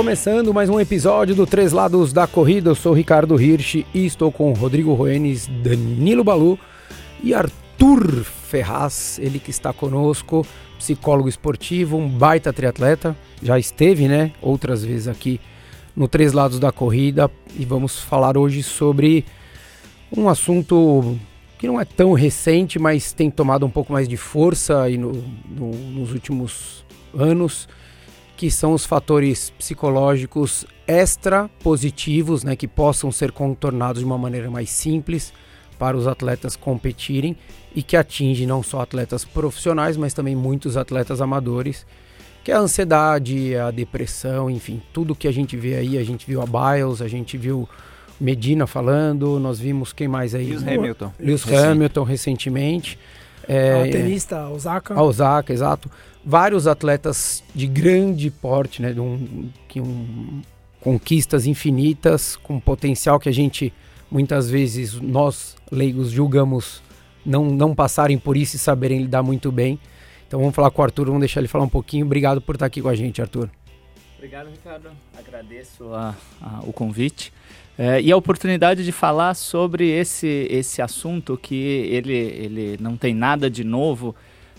Começando mais um episódio do Três Lados da Corrida, eu sou Ricardo Hirsch e estou com Rodrigo Roenes, Danilo Balu e Arthur Ferraz, ele que está conosco, psicólogo esportivo, um baita triatleta, já esteve, né, outras vezes aqui no Três Lados da Corrida e vamos falar hoje sobre um assunto que não é tão recente, mas tem tomado um pouco mais de força aí no, no, nos últimos anos, que são os fatores psicológicos extra positivos, né, que possam ser contornados de uma maneira mais simples para os atletas competirem e que atinge não só atletas profissionais, mas também muitos atletas amadores, que é a ansiedade, a depressão, enfim, tudo que a gente vê aí, a gente viu a Biles, a gente viu Medina falando, nós vimos quem mais aí? Lewis Hamilton. Lewis Hamilton recentemente. É, o tenista Osaka. A Osaka, exato vários atletas de grande porte, né, de um, que um, conquistas infinitas, com potencial que a gente muitas vezes nós leigos julgamos não, não passarem por isso e saberem lidar muito bem. Então vamos falar com o Arthur, vamos deixar ele falar um pouquinho. Obrigado por estar aqui com a gente, Arthur. Obrigado, Ricardo. Agradeço a, a, o convite é, e a oportunidade de falar sobre esse, esse assunto que ele, ele não tem nada de novo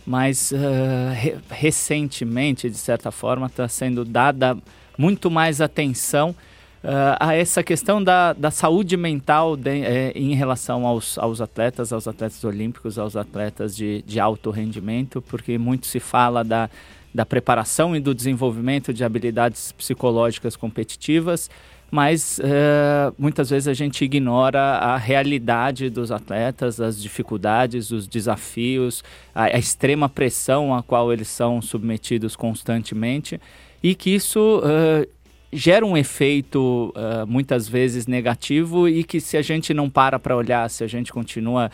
mas uh, re recentemente, de certa forma, está sendo dada muito mais atenção uh, a essa questão da, da saúde mental de, eh, em relação aos, aos atletas, aos atletas olímpicos, aos atletas de, de alto rendimento, porque muito se fala da, da preparação e do desenvolvimento de habilidades psicológicas competitivas, mas uh, muitas vezes a gente ignora a realidade dos atletas, as dificuldades, os desafios, a, a, extrema pressão a qual eles são submetidos constantemente e que isso uh, gera um efeito uh, muitas vezes negativo e que se a gente não para para olhar, se a gente continua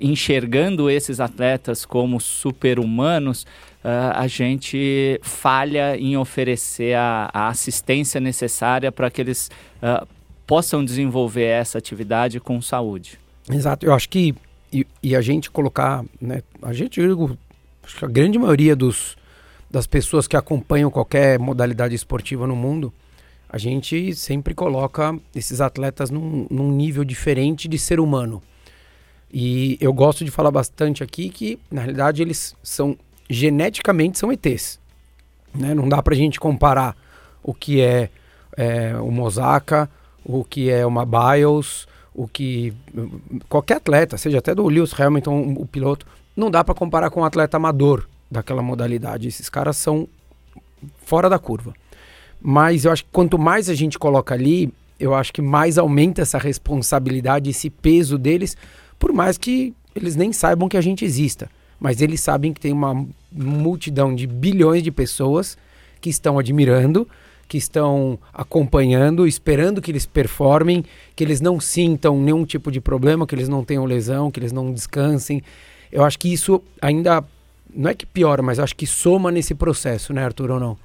enxergando esses atletas como super-humanos, uh, a gente falha em oferecer a, a assistência necessária para que eles uh, possam desenvolver essa atividade com saúde. Exato, eu acho que e, e a gente colocar, né, a gente, eu digo, acho que a grande maioria dos, das pessoas que acompanham qualquer modalidade esportiva no mundo, a gente sempre coloca esses atletas num, num, nível diferente de ser humano. E eu gosto de falar bastante aqui que, na realidade, eles são geneticamente são ETs. Né? Não dá para a gente comparar o que é, é uma Osaka, o que é uma Bios, o que qualquer atleta, seja até do Lewis Hamilton, o piloto, não dá para comparar com um atleta amador daquela modalidade. Esses caras são fora da curva. Mas eu acho que quanto mais a gente coloca ali, eu acho que mais aumenta essa responsabilidade, esse peso deles, por mais que eles nem saibam que a gente exista mas eles sabem que tem uma multidão de bilhões de pessoas que estão admirando, que estão acompanhando, esperando que eles performem, que eles não sintam nenhum tipo de problema, que eles não tenham lesão, que eles não descansem. Eu acho que isso ainda não é que piora, mas acho que soma nesse processo, né, Arthur, ou não?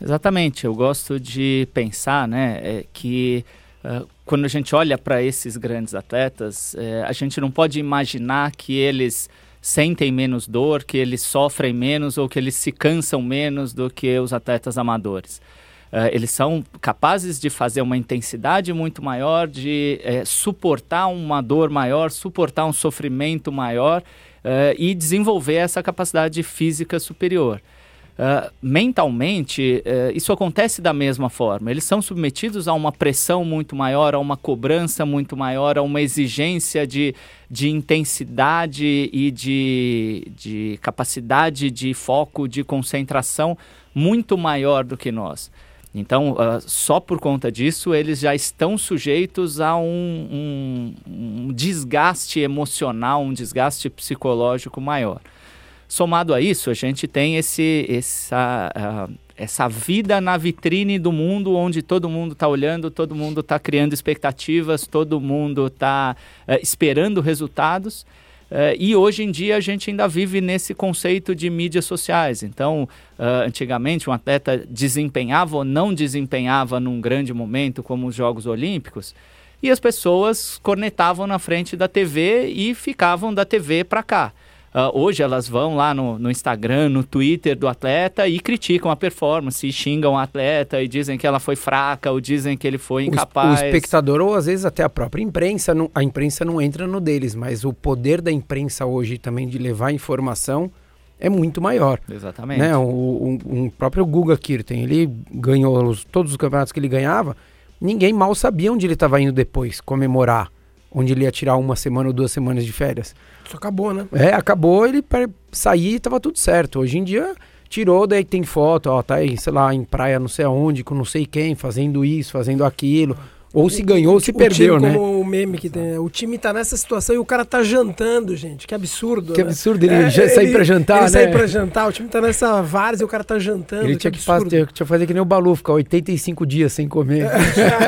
Exatamente. Eu gosto de pensar, né, é, que uh, quando a gente olha para esses grandes atletas, é, a gente não pode imaginar que eles sentem menos dor, que eles sofrem menos ou que eles se cansam menos do que os atletas amadores. Uh, eles são capazes de fazer uma intensidade muito maior, de uh, suportar uma dor maior, suportar um sofrimento maior uh, e desenvolver essa capacidade física superior. Uh, mentalmente, uh, isso acontece da mesma forma. Eles são submetidos a uma pressão muito maior, a uma cobrança muito maior, a uma exigência de, de intensidade e de, de capacidade de foco, de concentração muito maior do que nós. Então, uh, só por conta disso, eles já estão sujeitos a um, um, um desgaste emocional, um desgaste psicológico maior. Somado a isso, a gente tem esse, essa, uh, essa vida na vitrine do mundo, onde todo mundo está olhando, todo mundo está criando expectativas, todo mundo está uh, esperando resultados. Uh, e hoje em dia a gente ainda vive nesse conceito de mídias sociais. Então, uh, antigamente, um atleta desempenhava ou não desempenhava num grande momento, como os Jogos Olímpicos, e as pessoas cornetavam na frente da TV e ficavam da TV para cá. Uh, hoje elas vão lá no, no, Instagram, no Twitter do atleta e criticam a performance, e xingam o atleta e dizem que ela foi fraca ou dizem que ele foi incapaz. O, o espectador ou às vezes até a própria imprensa, não, a imprensa não entra no deles, mas o poder da imprensa hoje também de levar informação é muito maior. Exatamente. Né? O, o, o próprio Guga Kirten, ele ganhou os, todos os campeonatos que ele ganhava, ninguém mal sabia onde ele estava indo depois comemorar onde ele ia tirar uma semana ou duas semanas de férias. Isso acabou, né? É, acabou, ele sair e tava tudo certo. Hoje em dia tirou, daí tem foto, ó, tá aí, sei lá, em praia não sei aonde, com não sei quem, fazendo isso, fazendo aquilo. Ou se ganhou ou se perdeu, time, né? Como o meme que tem. O time tá nessa situação e o cara tá jantando, gente. Que absurdo. Que né? absurdo ele é, sair ele, pra jantar, ele né? sair pra jantar. O time tá nessa várzea e o cara tá jantando. Ele tinha que, que fazer, tinha que fazer que nem o Balu, ficar 85 dias sem comer.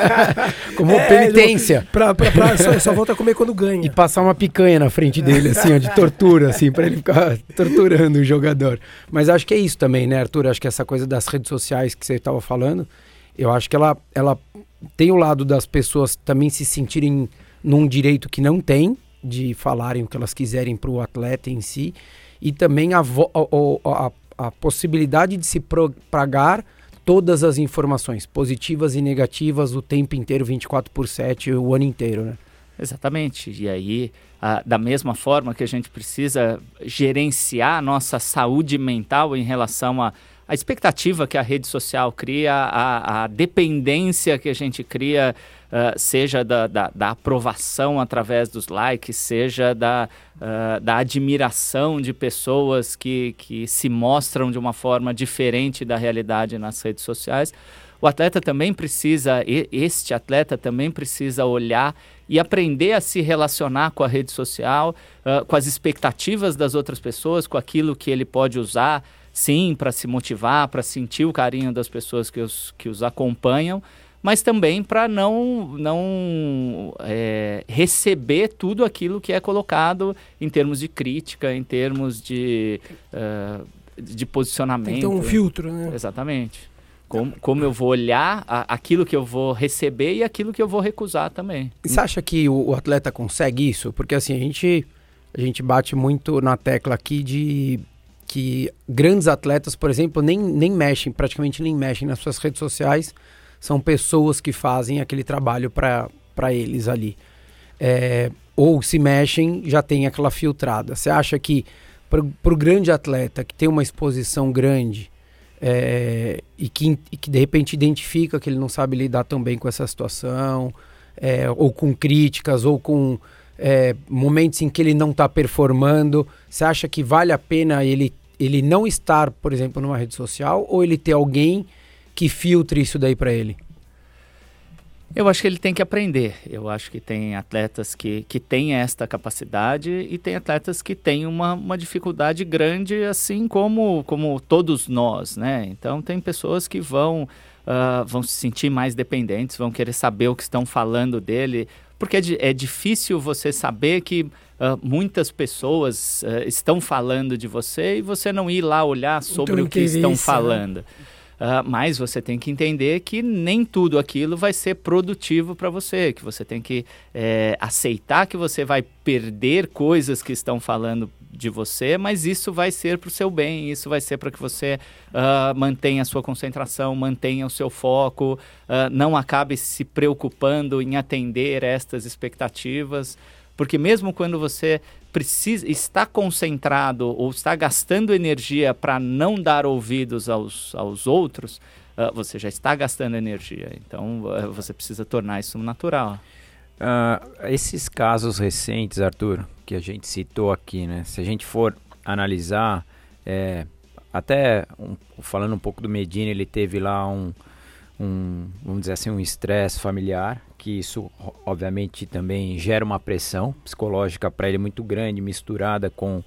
como é, penitência. Pra, pra, pra, só, só, volta a comer quando ganha. E passar uma picanha na frente dele, assim, ó, de tortura, assim, pra ele ficar torturando o jogador. Mas acho que é isso também, né, Arthur? Acho que essa coisa das redes sociais que você tava falando, eu acho que ela, ela tem o lado das pessoas também se sentirem num direito que não tem, de falarem o que elas quiserem para o atleta em si, e também a, a, a, a possibilidade de se propagar todas as informações, positivas e negativas, o tempo inteiro, 24 por 7, o ano inteiro, né? Exatamente. E aí, da mesma forma que a gente precisa gerenciar a nossa saúde mental em relação a a expectativa que a rede social cria, a, a dependência que a gente cria, uh, seja da, da, da, aprovação através dos likes, seja da, uh, da admiração de pessoas que, que se mostram de uma forma diferente da realidade nas redes sociais. O atleta também precisa, este atleta também precisa olhar e aprender a se relacionar com a rede social, uh, com as expectativas das outras pessoas, com aquilo que ele pode usar sim, para se motivar, para sentir o carinho das pessoas que os, que os acompanham, mas também para não, não é, receber tudo aquilo que é colocado em termos de crítica, em termos de, uh, de posicionamento. Ter um filtro, né? Exatamente. Como, como eu vou olhar a, aquilo que eu vou receber e aquilo que eu vou recusar também. E você acha que o, o atleta consegue isso? Porque assim, a gente, a gente bate muito na tecla aqui de que grandes atletas, por exemplo, nem, nem mexem, praticamente nem mexem nas suas redes sociais, são pessoas que fazem aquele trabalho para eles ali. É, ou se mexem, já tem aquela filtrada. Você acha que para o grande atleta que tem uma exposição grande é, e, que, e que de repente identifica que ele não sabe lidar tão bem com essa situação, é, ou com críticas, ou com é, momentos em que ele não está performando, você acha que vale a pena ele ele não estar, por exemplo, numa rede social ou ele ter alguém que filtre isso daí para ele? Eu acho que ele tem que aprender. Eu acho que tem atletas que, que têm esta capacidade e tem atletas que têm uma, uma dificuldade grande, assim como, como todos nós, né? Então, tem pessoas que vão, uh, vão se sentir mais dependentes, vão querer saber o que estão falando dele, porque é, é difícil você saber que uh, muitas pessoas uh, estão falando de você e você não ir lá olhar sobre o que estão falando. Né? Uh, mas você tem que entender que nem tudo aquilo vai ser produtivo para você, que você tem que é, aceitar que você vai perder coisas que estão falando de você, mas isso vai ser para o seu bem, isso vai ser para que você uh, mantenha a sua concentração, mantenha o seu foco, uh, não acabe se preocupando em atender estas expectativas. Porque mesmo quando você precisa está concentrado ou está gastando energia para não dar ouvidos aos, aos outros, uh, você já está gastando energia. Então uh, você precisa tornar isso natural. Uh, esses casos recentes, Arthur, que a gente citou aqui, né? Se a gente for analisar, é, até um, falando um pouco do Medina, ele teve lá um, um vamos dizer assim, um estresse familiar que isso obviamente também gera uma pressão psicológica para ele muito grande, misturada com,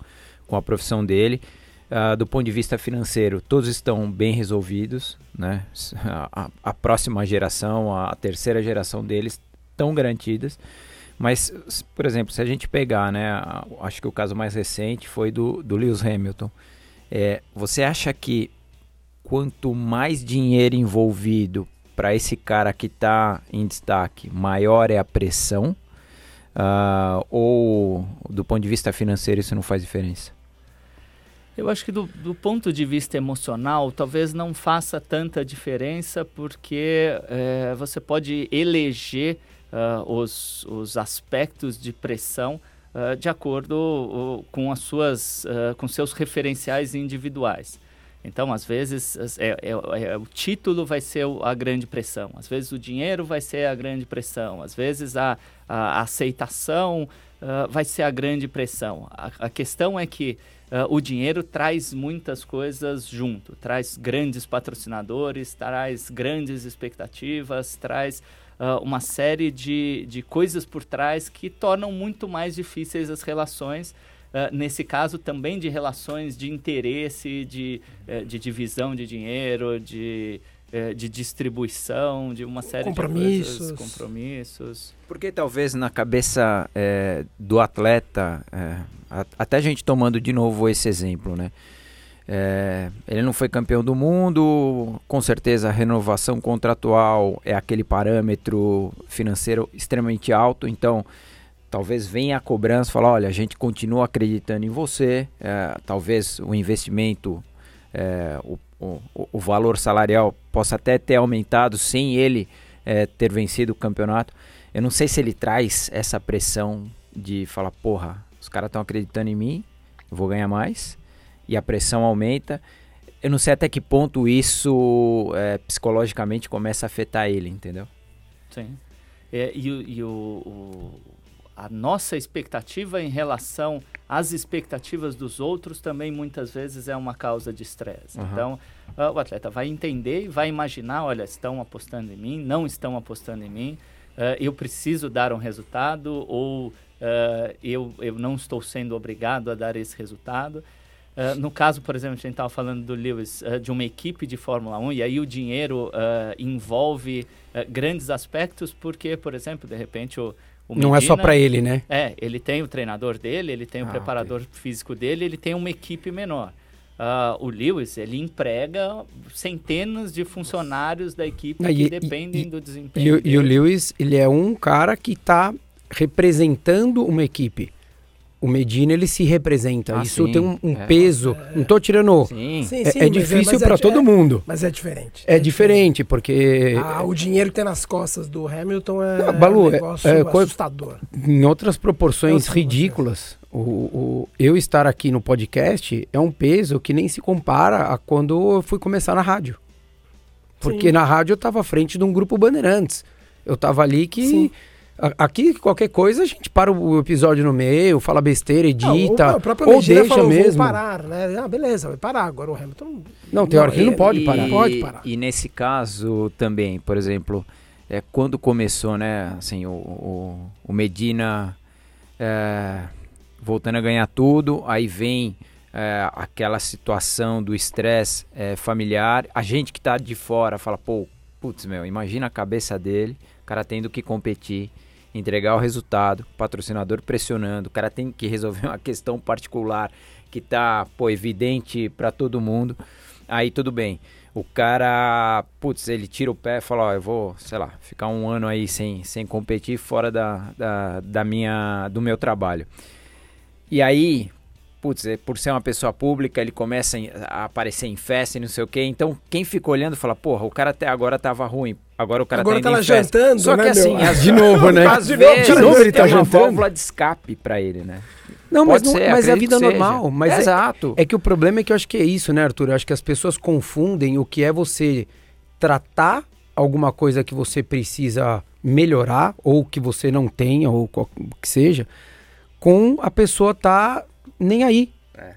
com a profissão dele. Uh, do ponto de vista financeiro, todos estão bem resolvidos, né? A, a, próxima geração, a terceira geração deles estão garantidas, Mas, por exemplo, se a gente pegar, né, a- acho que o caso mais recente foi do, do Lewis Hamilton. É, você acha que quanto mais dinheiro envolvido para esse cara que está em destaque, maior é a pressão? Ah, ou do ponto de vista financeiro isso não faz diferença? Eu acho que do, do ponto de vista emocional, talvez não faça tanta diferença, porque eh, você pode eleger ah, os, os aspectos de pressão ah, de acordo o, com as suas, com seus referenciais individuais. Então, às vezes, as- é, é- é- o título vai ser a grande pressão, às vezes o dinheiro vai ser a grande pressão, às vezes a, a aceitação ah, vai ser a grande pressão. A, a questão é que ah, o dinheiro traz muitas coisas junto, traz grandes patrocinadores, traz grandes expectativas, traz ah, uma série de, de coisas por trás que tornam muito mais difíceis as relações. Ah, nesse caso, também de relações de interesse, de, eh, de divisão de dinheiro, de, eh, de distribuição, de uma série Compromissos. de coisas, compromissos. Porque talvez na cabeça é, do atleta, é, a- até a gente tomando de novo esse exemplo, né? É, ele não foi campeão do mundo, com certeza a renovação contratual é aquele parâmetro financeiro extremamente alto, então talvez venha a cobrança, falar, olha, a gente continua acreditando em você, é, talvez o investimento, é, o, o, o valor salarial possa até ter aumentado sem ele é, ter vencido o campeonato. Eu não sei se ele traz essa pressão de falar, porra, os caras estão acreditando em mim, eu vou ganhar mais, e a pressão aumenta. Eu não sei até que ponto isso psicologicamente começa a afetar ele, entendeu? Sim. É, e o, e o- o- a nossa expectativa em relação às expectativas dos outros também muitas vezes é uma causa de estresse. Aham. Então, ah, o atleta vai entender e vai imaginar, olha, estão apostando em mim, não estão apostando em mim, ah, eu preciso dar um resultado ou ah, eu, eu não estou sendo obrigado a dar esse resultado. No caso, por exemplo, a gente estava falando do Lewis, de uma equipe de Fórmula 1, e aí o dinheiro envolve grandes aspectos, porque, por exemplo, de repente o, o Não é só Medina- para ele, né? É, ele tem o treinador dele, ele tem o Ah, preparador físico dele, ele tem uma equipe menor. Ah, o Lewis, ele emprega centenas de funcionários da equipe Ah, que e- e- dependem e- do E, desempenho o- e o. Lewis, ele é um cara que está representando uma equipe. O Medina, ele se representa. Ah, Isso sim. tem um, um É. peso. Não tô tirando... Sim. Sim, É, sim, é mas difícil mas para é- todo é- mundo. Mas é diferente. É diferente, porque Ah, o dinheiro que tem nas costas do Hamilton é Não, Balu, um é- negócio é assustador. em outras proporções ridículas, o, o- eu estar aqui no podcast é um peso que nem se compara a quando eu fui começar na rádio. Porque Sim. na rádio eu estava à frente de um grupo Bandeirantes. Eu estava ali que. Aqui, qualquer coisa, a gente para o episódio no meio, fala besteira, edita, Não, o, o próprio ou Medina deixa falou, mesmo. parar, né? Ah, beleza, vai parar. Agora o Hamilton... Não, tem hora que ele não pode e- parar. Pode parar. E nesse caso também, por exemplo, é, quando começou, né, assim, o, o, o Medina é, voltando a ganhar tudo, aí vem é, aquela situação do estresse é, familiar, a gente que tá de fora fala, pô, putz, meu, imagina a cabeça dele, o cara tendo que competir, entregar o resultado, patrocinador pressionando, o cara tem que resolver uma questão particular que tá, pô, evidente para todo mundo. Aí tudo bem. O cara, putz, ele tira o pé e fala, ó, eu vou, sei lá, ficar um ano aí sem, sem competir fora da, da, da minha, do meu trabalho. E aí, putz, é, por ser uma pessoa pública, ele começa a aparecer em festa e não sei o quê. Então, quem fica olhando fala, porra, o cara até agora tava ruim. Agora o cara Agora tá tá jantando, Só que né, assim, meu? às- De novo, né? às De novo, vezes, de novo ele tá tem uma jantando. válvula de escape pra ele, né? Não, mas, Pode não- ser, mas é a vida que normal. Mas é- Exato. É que o problema é que eu acho que é isso, né, Arthur? Eu acho que as pessoas confundem o que é você tratar alguma coisa que você precisa melhorar, ou que você não tenha, ou qual que seja, com a pessoa tá nem aí. É.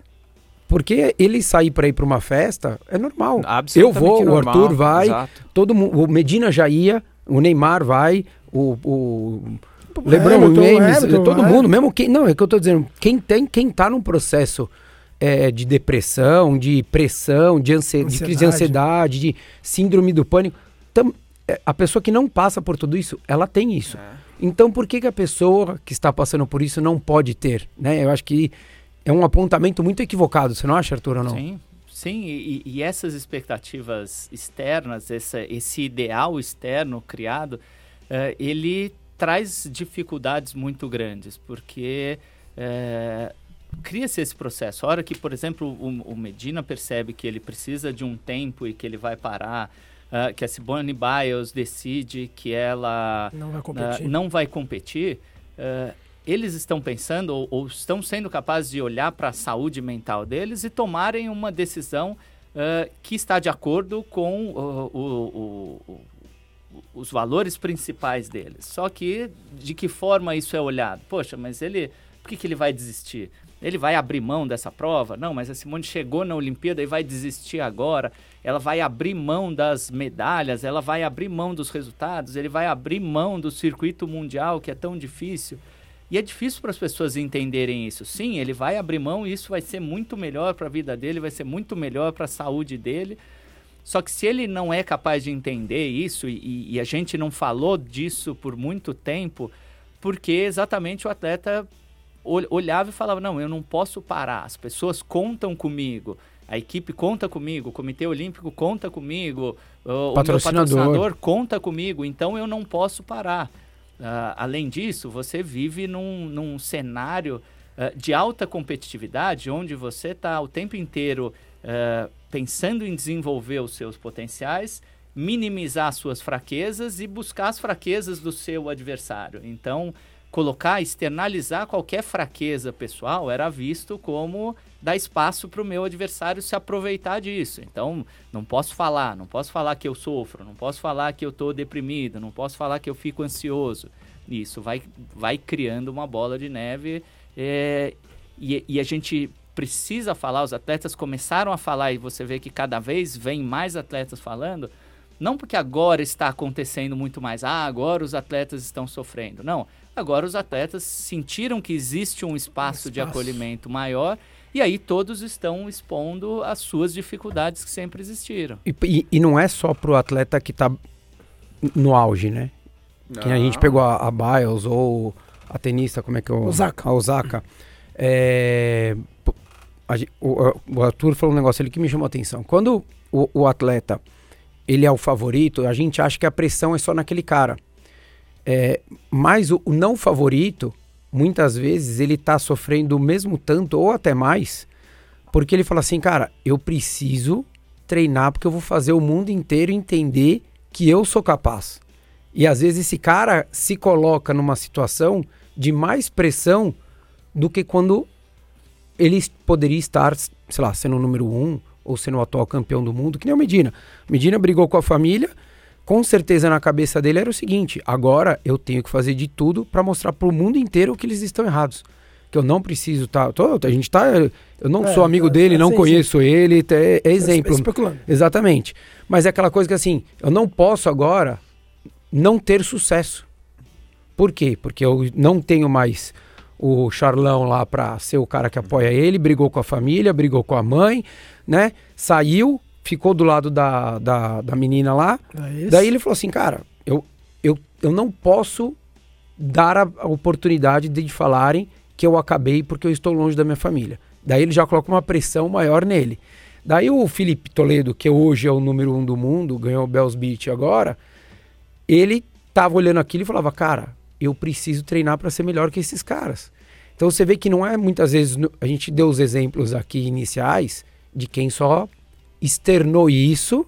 Porque ele sair para ir para uma festa é normal. Absolutamente eu vou, o normal, Arthur vai, exato. todo mundo, o Medina já ia, o Neymar vai, o, o LeBron Hamilton, James, Hamilton, todo é. mundo, mesmo quem, não, é que eu tô dizendo, quem tem, quem tá num processo é, de depressão, de pressão, de, ansi- de crise de Ansiedade. ansiedade, de síndrome do pânico, tam- é, a pessoa que não passa por tudo isso, ela tem isso. É. Então, por que, que a pessoa que está passando por isso não pode ter? Né? Eu acho que é um apontamento muito equivocado, você não acha, Arthur, ou não? Sim, sim. E, e essas expectativas externas, essa, esse ideal externo criado, uh, ele traz dificuldades muito grandes, porque uh, cria-se esse processo. A hora que, por exemplo, o, o, Medina percebe que ele precisa de um tempo e que ele vai parar, uh, que a Simone Biles decide que ela não vai competir, uh, não vai competir uh, eles estão pensando ou, ou, estão sendo capazes de olhar para a saúde mental deles e tomarem uma decisão que está de acordo com o, o, o os valores principais deles. Só que de que forma isso é olhado? Poxa, mas ele, por que, que ele vai desistir? Ele vai abrir mão dessa prova? Não, mas a Simone chegou na Olimpíada e vai desistir agora. Ela vai abrir mão das medalhas, ela vai abrir mão dos resultados, ele vai abrir mão do circuito mundial que é tão difícil. E é difícil para as pessoas entenderem isso. Sim, ele vai abrir mão e isso vai ser muito melhor para a vida dele, vai ser muito melhor para a saúde dele. Só que se ele não é capaz de entender isso, e, e, a gente não falou disso por muito tempo, porque exatamente o atleta olhava e falava: não, eu não posso parar, as pessoas contam comigo, a equipe conta comigo, o Comitê Olímpico conta comigo, o, patrocinador. patrocinador conta comigo, então eu não posso parar. Uh, além disso, você vive num, num cenário uh, de alta competitividade, onde você está o tempo inteiro uh, pensando em desenvolver os seus potenciais, minimizar suas fraquezas e buscar as fraquezas do seu adversário. Então, colocar, externalizar qualquer fraqueza pessoal era visto como dar espaço para o meu adversário se aproveitar disso. Então, não posso falar, não posso falar que eu sofro, não posso falar que eu estou deprimido, não posso falar que eu fico ansioso. Isso vai, vai criando uma bola de neve é, e, e a gente precisa falar, os atletas começaram a falar e você vê que cada vez vem mais atletas falando, não porque agora está acontecendo muito mais, ah, agora os atletas estão sofrendo. Não, Agora os atletas sentiram que existe um espaço, um espaço. de acolhimento maior e aí todos estão expondo as suas dificuldades que sempre existiram. E, e, e não é só para o atleta que está no auge, né? Não. Que a gente pegou a, a Biles ou a tenista, como é que é? Osaka. A Osaka. É, a, o, o, Arthur falou um negócio ali que me chamou a atenção. Quando o, o atleta ele é o favorito, a gente acha que a pressão é só naquele cara. É, mas o, o, não favorito, muitas vezes, ele está sofrendo o mesmo tanto ou até mais, porque ele fala assim, cara, eu preciso treinar porque eu vou fazer o mundo inteiro entender que eu sou capaz. E às vezes esse cara se coloca numa situação de mais pressão do que quando ele poderia estar, sei lá, sendo o número um ou sendo o atual campeão do mundo, que nem o Medina. Medina brigou com a família, com certeza na cabeça dele era o seguinte: agora eu tenho que fazer de tudo para mostrar para o mundo inteiro que eles estão errados. Que eu não preciso estar. Tá, a gente tá. Eu não é, sou amigo é, dele, é, não sim, conheço sim. ele, é, é exemplo. Exatamente. Mas é aquela coisa que assim, eu não posso agora não ter sucesso. Por quê? Porque eu não tenho mais o Charlão lá para ser o cara que apoia ele, brigou com a família, brigou com a mãe, né? Saiu, ficou do lado da, da, da menina lá. É Daí ele falou assim, cara, eu, eu, eu não posso dar a, a, oportunidade de falarem que eu acabei porque eu estou longe da minha família. Daí ele já coloca uma pressão maior nele. Daí o Felipe Toledo, que hoje é o número um do mundo, ganhou o Bells Beach agora, ele tava olhando aquilo e falava, cara, eu preciso treinar para ser melhor que esses caras. Então você vê que não é muitas vezes, a gente deu os exemplos aqui iniciais de quem só externou isso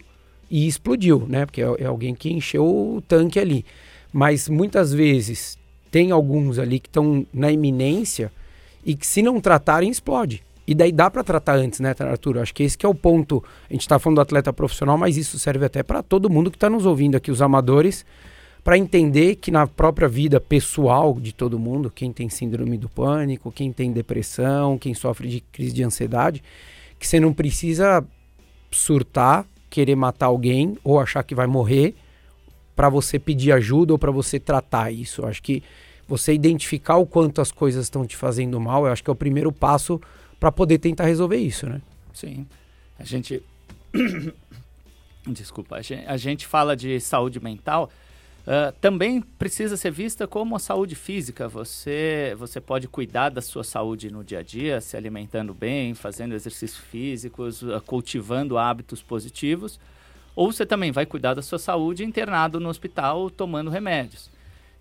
e explodiu, né? Porque é, é alguém que encheu o tanque ali. Mas muitas vezes tem alguns ali que estão na iminência e que se não tratarem explode. E daí dá para tratar antes, né, Arthur? Acho que esse que é o ponto. A gente está falando do atleta profissional, mas isso serve até para todo mundo que está nos ouvindo aqui, os amadores, para entender que na própria vida pessoal de todo mundo, quem tem síndrome do pânico, quem tem depressão, quem sofre de crise de ansiedade, que você não precisa surtar, querer matar alguém ou achar que vai morrer para você pedir ajuda ou para você tratar isso. Eu acho que você identificar o quanto as coisas estão te fazendo mal, eu acho que é o primeiro passo para poder tentar resolver isso, né? Sim. A gente desculpa, a gente, a gente fala de saúde mental, uh, também precisa ser vista como a saúde física. Você, você pode cuidar da sua saúde no dia a dia, se alimentando bem, fazendo exercícios físicos, uh, cultivando hábitos positivos, ou você também vai cuidar da sua saúde internado no hospital tomando remédios.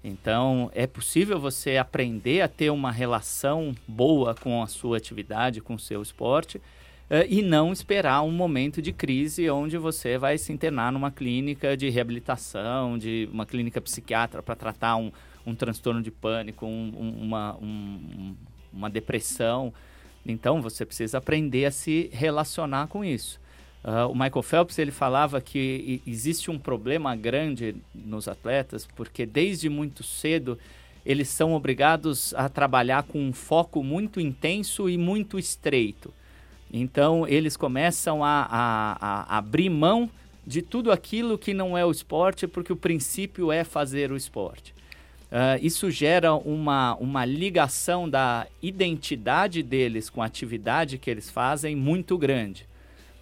Então, é possível você aprender a ter uma relação boa com a sua atividade, com o seu esporte, Uh, e não esperar um momento de crise onde você vai se internar numa clínica de reabilitação, de uma clínica psiquiatra para tratar um, um transtorno de pânico, um, um, uma, uma depressão. Então você precisa aprender a se relacionar com isso. Uh, o Michael Phelps ele falava que existe um problema grande nos atletas porque desde muito cedo eles são obrigados a trabalhar com um foco muito intenso e muito estreito. Então, eles começam a, a, a, abrir mão de tudo aquilo que não é o esporte, porque o princípio é fazer o esporte. Uh, isso gera uma, uma ligação da identidade deles com a atividade que eles fazem muito grande.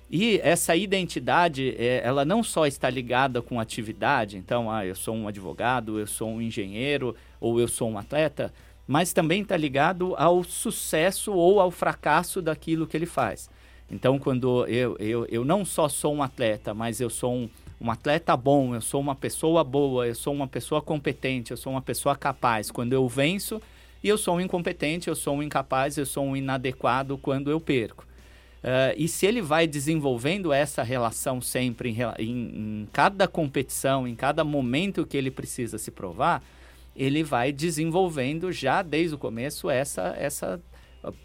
E essa identidade, é, ela não só está ligada com atividade, então, ah, eu sou um advogado, eu sou um engenheiro ou eu sou um atleta, mas também está ligado ao sucesso ou ao fracasso daquilo que ele faz. Então, quando eu, eu, eu não só sou um atleta, mas eu sou um, um atleta bom, eu sou uma pessoa boa, eu sou uma pessoa competente, eu sou uma pessoa capaz. Quando eu venço, e eu sou um incompetente, eu sou um incapaz, eu sou um inadequado quando eu perco. Uh, e se ele vai desenvolvendo essa relação sempre em, em, em cada competição, em cada momento que ele precisa se provar, ele vai desenvolvendo já desde o começo essa, essa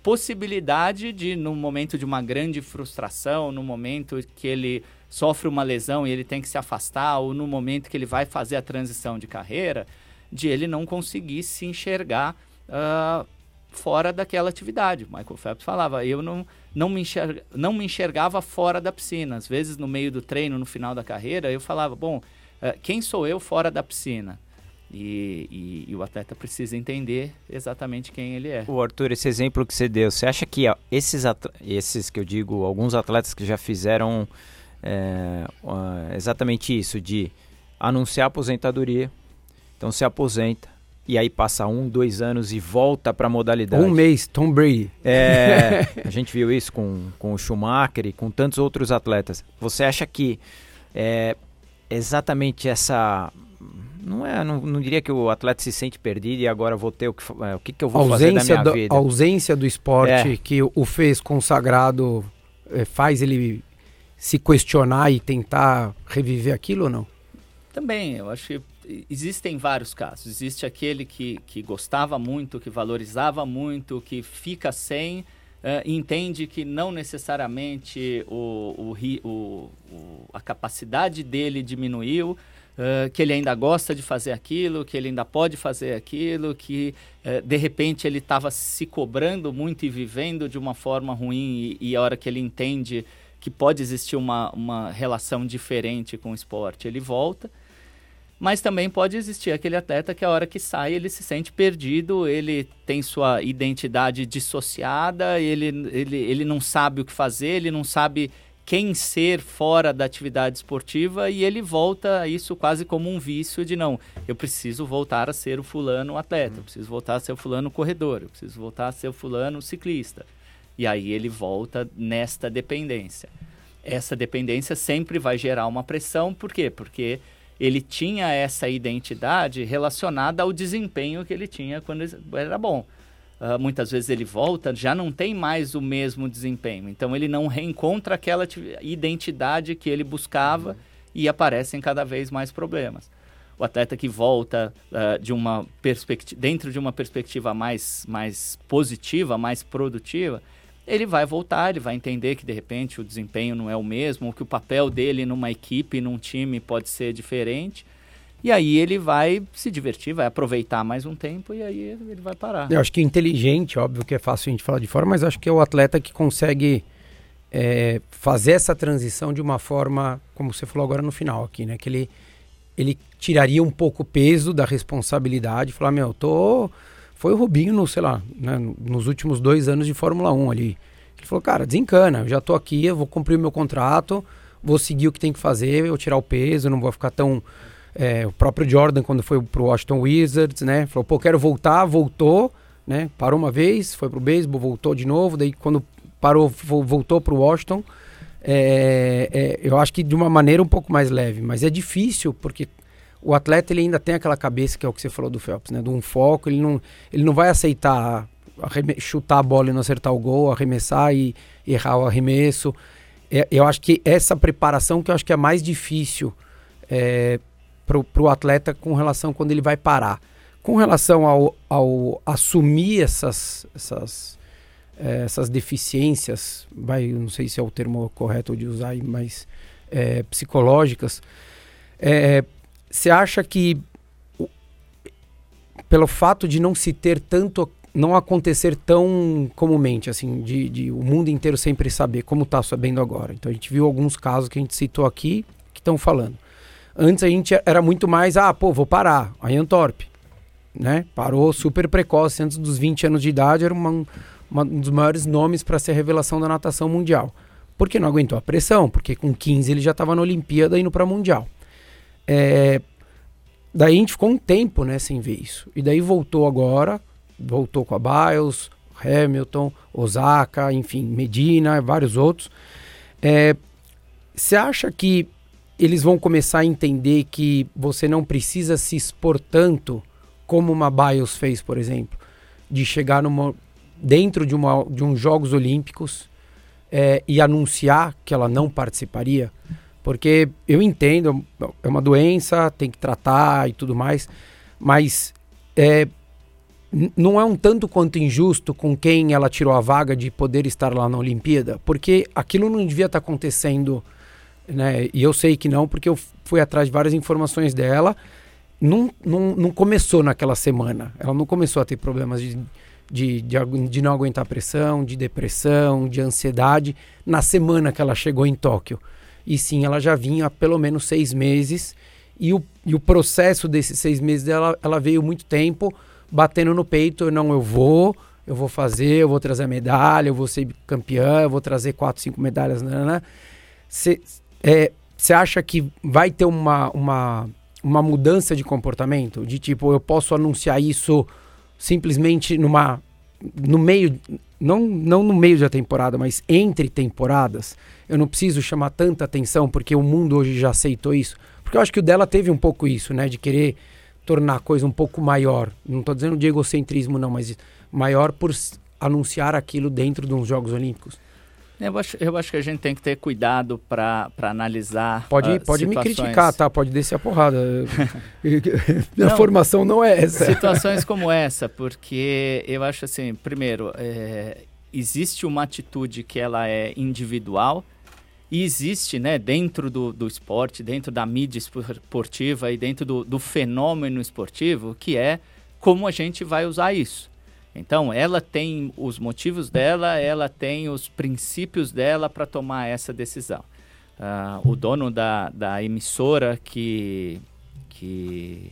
possibilidade de, no momento de uma grande frustração, no momento que ele sofre uma lesão e ele tem que se afastar, ou no momento que ele vai fazer a transição de carreira, de ele não conseguir se enxergar uh, fora daquela atividade. Michael Phelps falava, eu não, não, me enxerga, não me enxergava fora da piscina. Às vezes, no meio do treino, no final da carreira, eu falava, bom, uh, quem sou eu fora da piscina? E, e, e, o atleta precisa entender exatamente quem ele é. O Arthur, esse exemplo que você deu, você acha que esses, esses que eu digo, alguns atletas que já fizeram é, exatamente isso, de anunciar aposentadoria, então se aposenta, e aí passa um, dois anos e volta para a modalidade. Um mês, Tom Brady. É, a gente viu isso com, com o Schumacher e com tantos outros atletas. Você acha que é, exatamente essa não é, não, não, diria que o atleta se sente perdido e agora vou ter o que, é, o que, que eu vou fazer da minha do, vida. A ausência do esporte é. que o fez consagrado é, faz ele se questionar e tentar reviver aquilo ou não? Também, eu acho que existem vários casos. Existe aquele que, que gostava muito, que valorizava muito, que fica sem, uh, entende que não necessariamente o, o, o, a capacidade dele diminuiu, que ele ainda gosta de fazer aquilo, que ele ainda pode fazer aquilo, que de repente ele estava se cobrando muito e vivendo de uma forma ruim e, e, a hora que ele entende que pode existir uma, uma relação diferente com o esporte, ele volta. Mas também pode existir aquele atleta que a hora que sai ele se sente perdido, ele tem sua identidade dissociada, ele, ele, ele não sabe o que fazer, ele não sabe quem ser fora da atividade esportiva e ele volta a isso quase como um vício de não, eu preciso voltar a ser o fulano atleta, eu preciso voltar a ser o fulano corredor, eu preciso voltar a ser o fulano ciclista. E aí ele volta nesta dependência. Essa dependência sempre vai gerar uma pressão, por quê? Porque ele tinha essa identidade relacionada ao desempenho que ele tinha quando era bom. Uh, muitas vezes ele volta, já não tem mais o mesmo desempenho. Então ele não reencontra aquela identidade que ele buscava uhum. e aparecem cada vez mais problemas. O atleta que volta uh, de uma perspectiva, dentro de uma perspectiva mais, mais positiva, mais produtiva, ele vai voltar, ele vai entender que de repente o desempenho não é o mesmo, que o papel dele numa equipe, num time pode ser diferente e aí ele vai se divertir, vai aproveitar mais um tempo e aí ele vai parar. Eu acho que inteligente, óbvio que é fácil a gente falar de fora, mas acho que é o atleta que consegue é, fazer essa transição de uma forma, como você falou agora no final aqui, né? Que ele, ele tiraria um pouco o peso da responsabilidade, falar, meu, tô... Foi o Rubinho, no, sei lá, né, nos últimos dois anos de Fórmula 1 ali. Ele falou, cara, desencana, eu já tô aqui, eu vou cumprir o meu contrato, vou seguir o que tem que fazer, eu tirar o peso, não vou ficar tão. É, o próprio Jordan, quando foi pro Washington Wizards, né? Falou, pô, quero voltar, voltou, né? Parou uma vez, foi pro beisebol, voltou de novo, daí quando parou, voltou pro Washington. É, é, eu acho que de uma maneira um pouco mais leve, mas é difícil porque o atleta ele ainda tem aquela cabeça que é o que você falou do Phelps, né? De um foco, ele não, ele não vai aceitar chutar a bola e não acertar o gol, arremessar e errar o arremesso. É, eu acho que essa preparação que eu acho que é mais difícil é, para o atleta com relação quando ele vai parar. Com relação ao, ao assumir essas, essas, é, essas deficiências, vai, não sei se é o termo correto de usar, mas é, psicológicas, é, você acha que pelo fato de não se ter tanto não acontecer tão comumente, assim, de, de, o mundo inteiro sempre saber como está sabendo agora. Então a gente viu alguns casos que a gente citou aqui que estão falando. Antes a gente era muito mais, ah, pô, vou parar. A Ian Thorpe, né? Parou super precoce, antes dos 20 anos de idade, era uma, uma um dos maiores nomes para ser revelação da natação mundial. Porque não aguentou a pressão, porque com 15 ele já estava na Olimpíada indo para Mundial. É, daí a gente ficou um tempo né, sem ver isso. E daí voltou agora, voltou com a Biles, Hamilton, Osaka, enfim, Medina, vários outros. Você é, acha que eles vão começar a entender que você não precisa se expor tanto como uma Biles fez, por exemplo, de chegar numa, dentro de, uma, de uns Jogos Olímpicos é, e anunciar que ela não participaria? Porque eu entendo, é uma doença, tem que tratar e tudo mais, mas é, não é um tanto quanto injusto com quem ela tirou a vaga de poder estar lá na Olimpíada, porque aquilo não devia estar acontecendo, né? E eu sei que não, porque eu fui atrás de várias informações dela. Não, não, não começou naquela semana. Ela não começou a ter problemas de, de, de, de não aguentar pressão, de depressão, de ansiedade na semana que ela chegou em Tóquio. E sim, ela já vinha há pelo menos seis meses. E o, e o processo desses seis meses dela, ela veio muito tempo batendo no peito, não, eu vou, eu vou fazer, eu vou trazer a medalha, eu vou ser campeã, eu vou trazer quatro, cinco medalhas? Você é, acha que vai ter uma, uma, uma mudança de comportamento? De tipo, eu posso anunciar isso simplesmente numa no meio, não, não no meio da temporada, mas entre temporadas, eu não preciso chamar tanta atenção porque o mundo hoje já aceitou isso. Porque eu acho que o dela teve um pouco isso, né? De querer tornar a coisa um pouco maior. Não estou dizendo de egocentrismo, não, mas maior por anunciar aquilo dentro de uns Jogos Olímpicos. Eu acho, eu acho que a gente tem que ter cuidado para analisar. Pode, uh, pode me criticar, tá? Pode descer a porrada. Minha não, formação não é essa. Situações como essa, porque eu acho assim, primeiro, é, existe uma atitude que ela é individual e existe, né, dentro do, do esporte, dentro da mídia esportiva e dentro do, do fenômeno esportivo, que é como a gente vai usar isso. Então, ela tem os motivos dela, ela tem os princípios dela para tomar essa decisão. Uh, o dono da, da emissora que, que,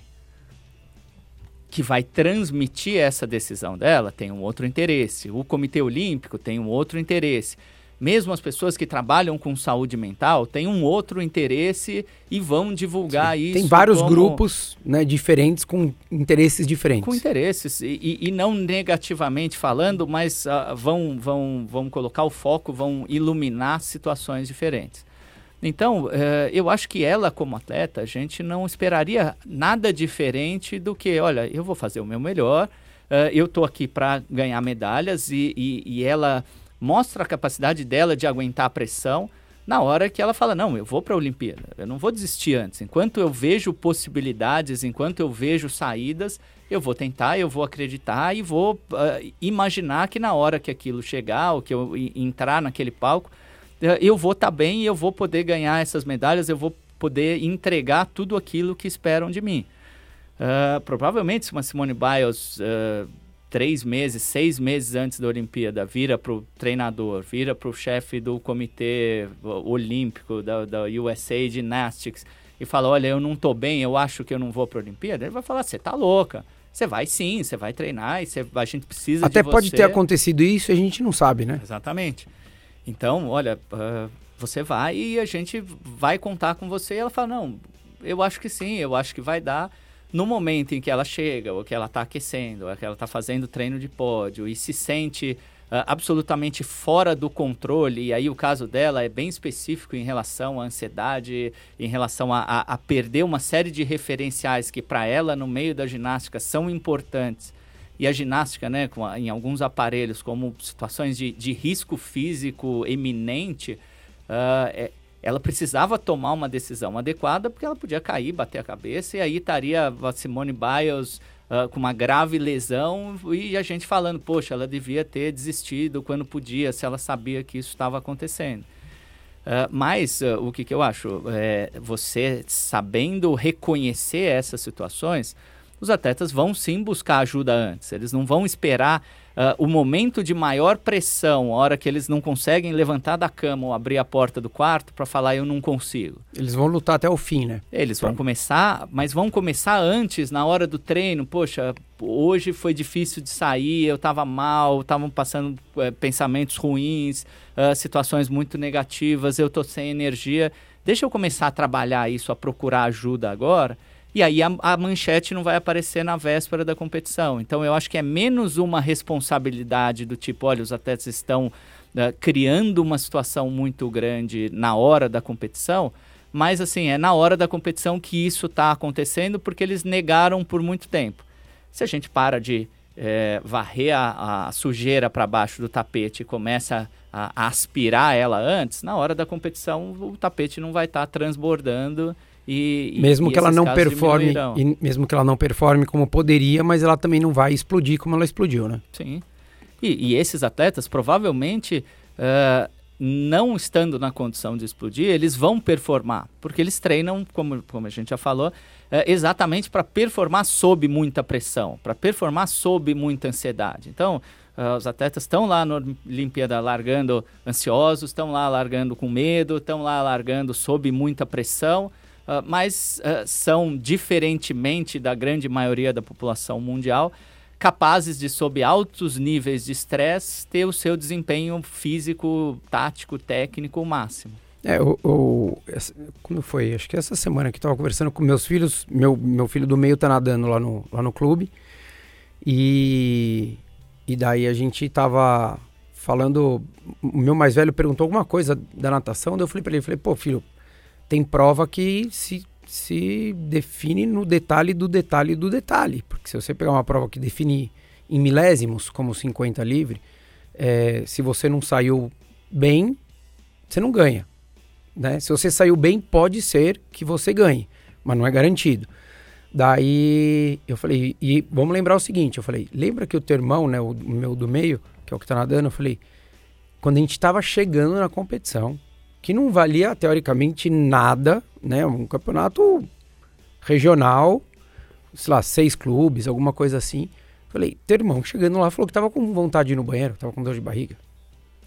que vai transmitir essa decisão dela tem um outro interesse. O Comitê Olímpico tem um outro interesse mesmo as pessoas que trabalham com saúde mental têm um outro interesse e vão divulgar Sim. isso. Tem vários como... grupos né, diferentes com interesses diferentes. Com interesses, e, e não negativamente falando, mas uh, vão, vão, vão colocar o foco, vão iluminar situações diferentes. Então, uh, eu acho que ela, como atleta, a gente não esperaria nada diferente do que, olha, eu vou fazer o meu melhor, uh, eu estou aqui para ganhar medalhas e, e, e ela mostra a capacidade dela de aguentar a pressão na hora que ela fala: Não, eu vou para a Olimpíada, eu não vou desistir antes. Enquanto eu vejo possibilidades, enquanto eu vejo saídas, eu vou tentar, eu vou acreditar e vou uh, imaginar que na hora que aquilo chegar, ou que eu entrar naquele palco, uh, eu vou estar tá bem e eu vou poder ganhar essas medalhas, eu vou poder entregar tudo aquilo que esperam de mim. Uh, provavelmente, se uma Simone Biles três meses, seis meses antes da Olimpíada, vira para o treinador, vira para o chefe do comitê olímpico da, da USA Gymnastics e fala, olha, eu não estou bem, eu acho que eu não vou para a Olimpíada, ele vai falar, você está louca. Você vai sim, você vai treinar e você, a gente precisa Até pode ter acontecido isso e a gente não sabe, né? Exatamente. Então, olha, uh, você vai e a gente vai contar com você. E ela fala, não, eu acho que sim, eu acho que vai dar. No momento em que ela chega, ou que ela está aquecendo, ou que ela está fazendo treino de pódio e se sente uh, absolutamente fora do controle, e aí o caso dela é bem específico em relação à ansiedade, em relação a, a, a perder uma série de referenciais que para ela no meio da ginástica são importantes. E a ginástica, né, a, em alguns aparelhos, como situações de, de risco físico eminente, uh, é, ela precisava tomar uma decisão adequada porque ela podia cair, bater a cabeça e aí estaria a Simone Biles uh, com uma grave lesão e a gente falando, poxa, ela devia ter desistido quando podia, se ela sabia que isso estava acontecendo. Uh, mas uh, o que, que eu acho? É, você sabendo reconhecer essas situações, os atletas vão sim buscar ajuda antes. Eles não vão esperar uh, o momento de maior pressão, a hora que eles não conseguem levantar da cama ou abrir a porta do quarto para falar eu não consigo. Eles vão lutar até o fim, né? Eles vão começar, mas vão começar antes, na hora do treino. Poxa, hoje foi difícil de sair, eu estava mal, estavam passando uh, pensamentos ruins, uh, situações muito negativas, eu tô sem energia. Deixa eu começar a trabalhar isso, a procurar ajuda agora e aí a, a, manchete não vai aparecer na véspera da competição. Então eu acho que é menos uma responsabilidade do tipo, olha, os atletas estão uh, criando uma situação muito grande na hora da competição, mas assim, é na hora da competição que isso está acontecendo porque eles negaram por muito tempo. Se a gente para de é, varrer a, a sujeira para baixo do tapete e começa a, a, aspirar ela antes, na hora da competição o tapete não vai estar tá transbordando e, mesmo e que ela não performe, mesmo que ela não performe como poderia, mas ela também não vai explodir como ela explodiu, né? Sim. E, e esses atletas provavelmente uh, não estando na condição de explodir, eles vão performar, porque eles treinam, como, como a gente já falou, uh, exatamente para performar sob muita pressão, para performar sob muita ansiedade. Então, Uh, os atletas estão lá na Olimpíada largando ansiosos, estão lá largando com medo, estão lá largando sob muita pressão. Ah, mas uh, são, diferentemente da grande maioria da população mundial, capazes de, sob altos níveis de estresse, ter o seu desempenho físico, tático, técnico máximo. É, o, o, como foi? Acho que essa semana que estava conversando com meus filhos, meu, meu filho do meio está nadando lá no, lá no clube, e, e daí a gente estava falando, o meu mais velho perguntou alguma coisa da natação, daí eu falei para ele, falei, pô filho, tem prova que se, se define no detalhe do detalhe do detalhe. Porque se você pegar uma prova que define em milésimos, como 50 livre, é, se você não saiu bem, você não ganha. Né? Se você saiu bem, pode ser que você ganhe, mas não é garantido. Daí eu falei, e vamos lembrar o seguinte, eu falei, lembra que o teu irmão, né, o meu do meio, que é o que tá nadando, eu falei, quando a gente estava chegando na competição, que não valia teoricamente nada, né? Um campeonato regional, sei lá, seis clubes, alguma coisa assim. Falei, teu irmão chegando lá falou que tava com vontade de ir no banheiro, tava com dor de barriga.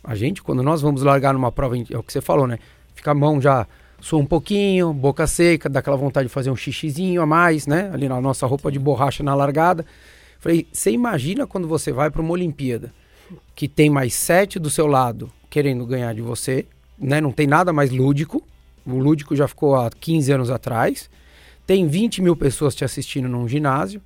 A gente, quando nós vamos largar numa prova, é o que você falou, né? Fica a mão já sua um pouquinho, boca seca, dá aquela vontade de fazer um xixizinho a mais, né? Ali na nossa roupa de borracha na largada. Falei, você imagina quando você vai para uma Olimpíada, que tem mais sete do seu lado querendo ganhar de você, né? Não tem nada mais lúdico. O lúdico já ficou há 15 anos atrás. Tem 20 mil pessoas te assistindo num ginásio.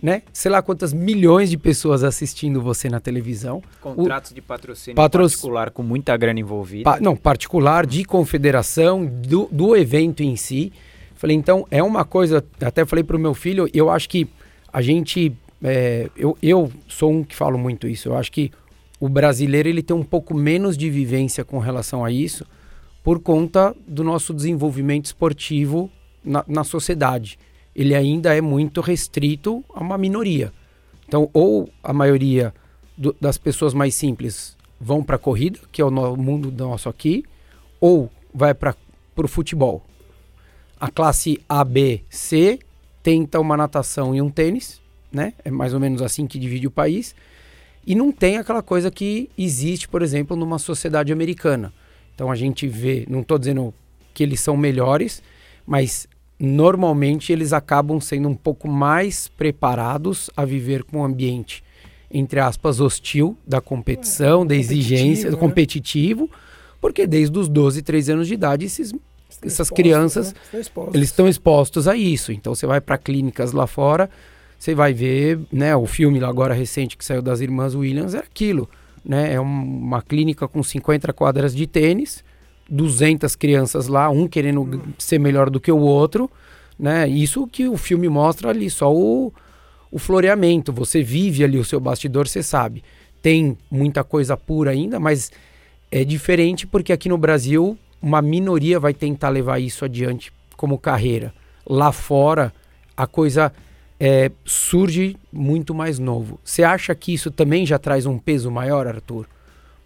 Né? Sei lá quantas milhões de pessoas assistindo você na televisão. Contratos o... de patrocínio particular com muita grana envolvida. Pa... Não, particular, de confederação, do, do evento em si. Falei, então, é uma coisa, até falei para o meu filho, eu acho que a gente, é, eu, eu sou um que falo muito isso, eu acho que o brasileiro ele tem um pouco menos de vivência com relação a isso por conta do nosso desenvolvimento esportivo na, na sociedade. Ele ainda é muito restrito a uma minoria. Então, ou a maioria do, das pessoas mais simples vão para a corrida, que é o no, mundo nosso aqui, ou vai para o futebol. A classe A, B, C tenta uma natação e um tênis, né? É mais ou menos assim que divide o país. E não tem aquela coisa que existe, por exemplo, numa sociedade americana. Então a gente vê, não estou dizendo que eles são melhores, mas normalmente eles acabam sendo um pouco mais preparados a viver com um ambiente, entre aspas, hostil da competição, é, da exigência, do né? competitivo, porque desde os 12, 13 anos de idade, esses, essas expostos, crianças, né? Estão expostos. eles estão expostos a isso. Então você vai para clínicas lá fora, você vai ver, né, o filme lá agora recente que saiu das irmãs Williams é aquilo, né? É um- uma clínica com 50 quadras de tênis, 200 crianças lá, um querendo g- ser melhor do que o outro, né? Isso que o filme mostra ali, só o, o floreamento. Você vive ali o seu bastidor, você sabe. Tem muita coisa pura ainda, mas é diferente porque aqui no Brasil uma minoria vai tentar levar isso adiante como carreira. Lá fora a coisa é, surge muito mais novo. Você acha que isso também já traz um peso maior, Arthur?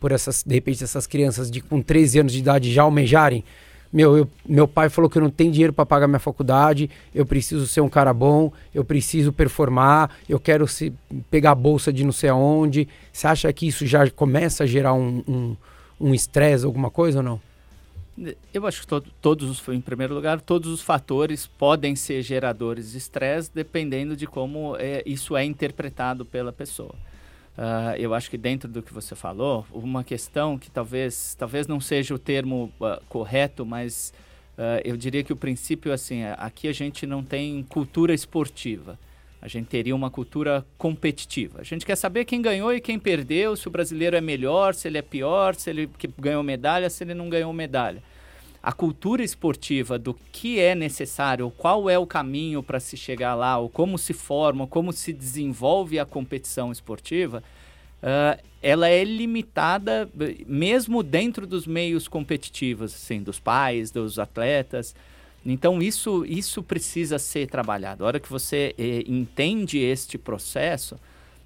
Por essas, de repente, essas crianças de com 13 anos de idade já almejarem? Meu, eu- meu pai falou que eu não tenho dinheiro para pagar minha faculdade, eu preciso ser um cara bom, eu preciso performar, eu quero se, pegar a bolsa de não sei aonde. Você acha que isso já começa a gerar um um- um estresse, alguma coisa ou não? Eu acho que to- todos os, em primeiro lugar, todos os fatores podem ser geradores de estresse, dependendo de como é, isso é interpretado pela pessoa. Ah, eu acho que dentro do que você falou, uma questão que talvez, talvez não seja o termo ah, correto, mas ah, eu diria que o princípio assim, é, aqui a gente não tem cultura esportiva. A gente teria uma cultura competitiva. A gente quer saber quem ganhou e quem perdeu, se o brasileiro é melhor, se ele é pior, se ele ganhou medalha, se ele não ganhou medalha. A cultura esportiva do que é necessário, qual é o caminho para se chegar lá, ou como se forma, como se desenvolve a competição esportiva, ah, ela é limitada mesmo dentro dos meios competitivos, assim, dos pais, dos atletas. Então isso, isso precisa ser trabalhado. A hora que você eh, entende este processo,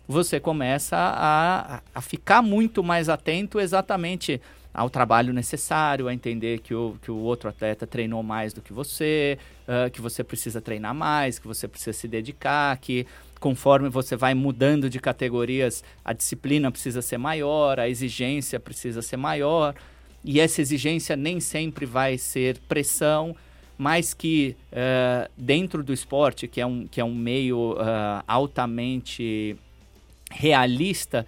você começa a- a ficar muito mais atento exatamente ao trabalho necessário, a entender que o, que o outro atleta treinou mais do que você, ah, que você precisa treinar mais, que você precisa se dedicar, que conforme você vai mudando de categorias, a disciplina precisa ser maior, a exigência precisa ser maior, e essa exigência nem sempre vai ser pressão, mas que eh, dentro do esporte, que é um, que é um meio ah, altamente realista,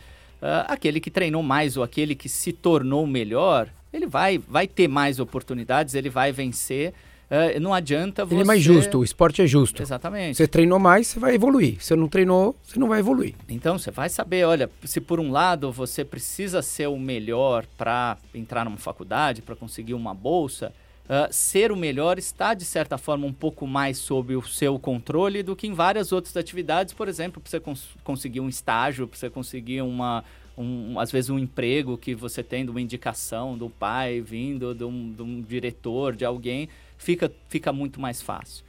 aquele que treinou mais ou aquele que se tornou melhor, ele vai, vai ter mais oportunidades, ele vai vencer. Ah, não adianta você... Ele é mais justo, o esporte é justo. Exatamente. Você treinou mais, você vai evoluir. Se não treinou, você não vai evoluir. Então você vai saber, olha, se por um lado você precisa ser o melhor para entrar numa faculdade, para conseguir uma bolsa, ah, ser o melhor está de certa forma um pouco mais sob o seu controle do que em várias outras atividades, por exemplo, para você cons- conseguir um estágio, para você conseguir uma um, às vezes um emprego que você tem de uma indicação do pai vindo de um, de um diretor, de alguém, fica, fica muito mais fácil.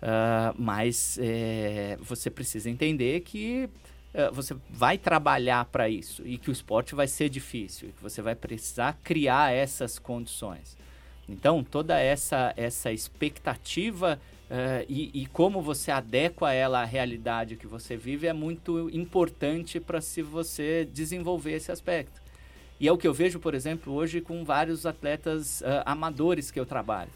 Ah, mas é, você precisa entender que eh, você vai trabalhar para isso e que o esporte vai ser difícil, que você vai precisar criar essas condições. Então, toda essa, essa expectativa eh, e, e como você adequa ela à realidade que você vive é muito importante para se você desenvolver esse aspecto. E é o que eu vejo, por exemplo, hoje com vários atletas ah, amadores que eu trabalho.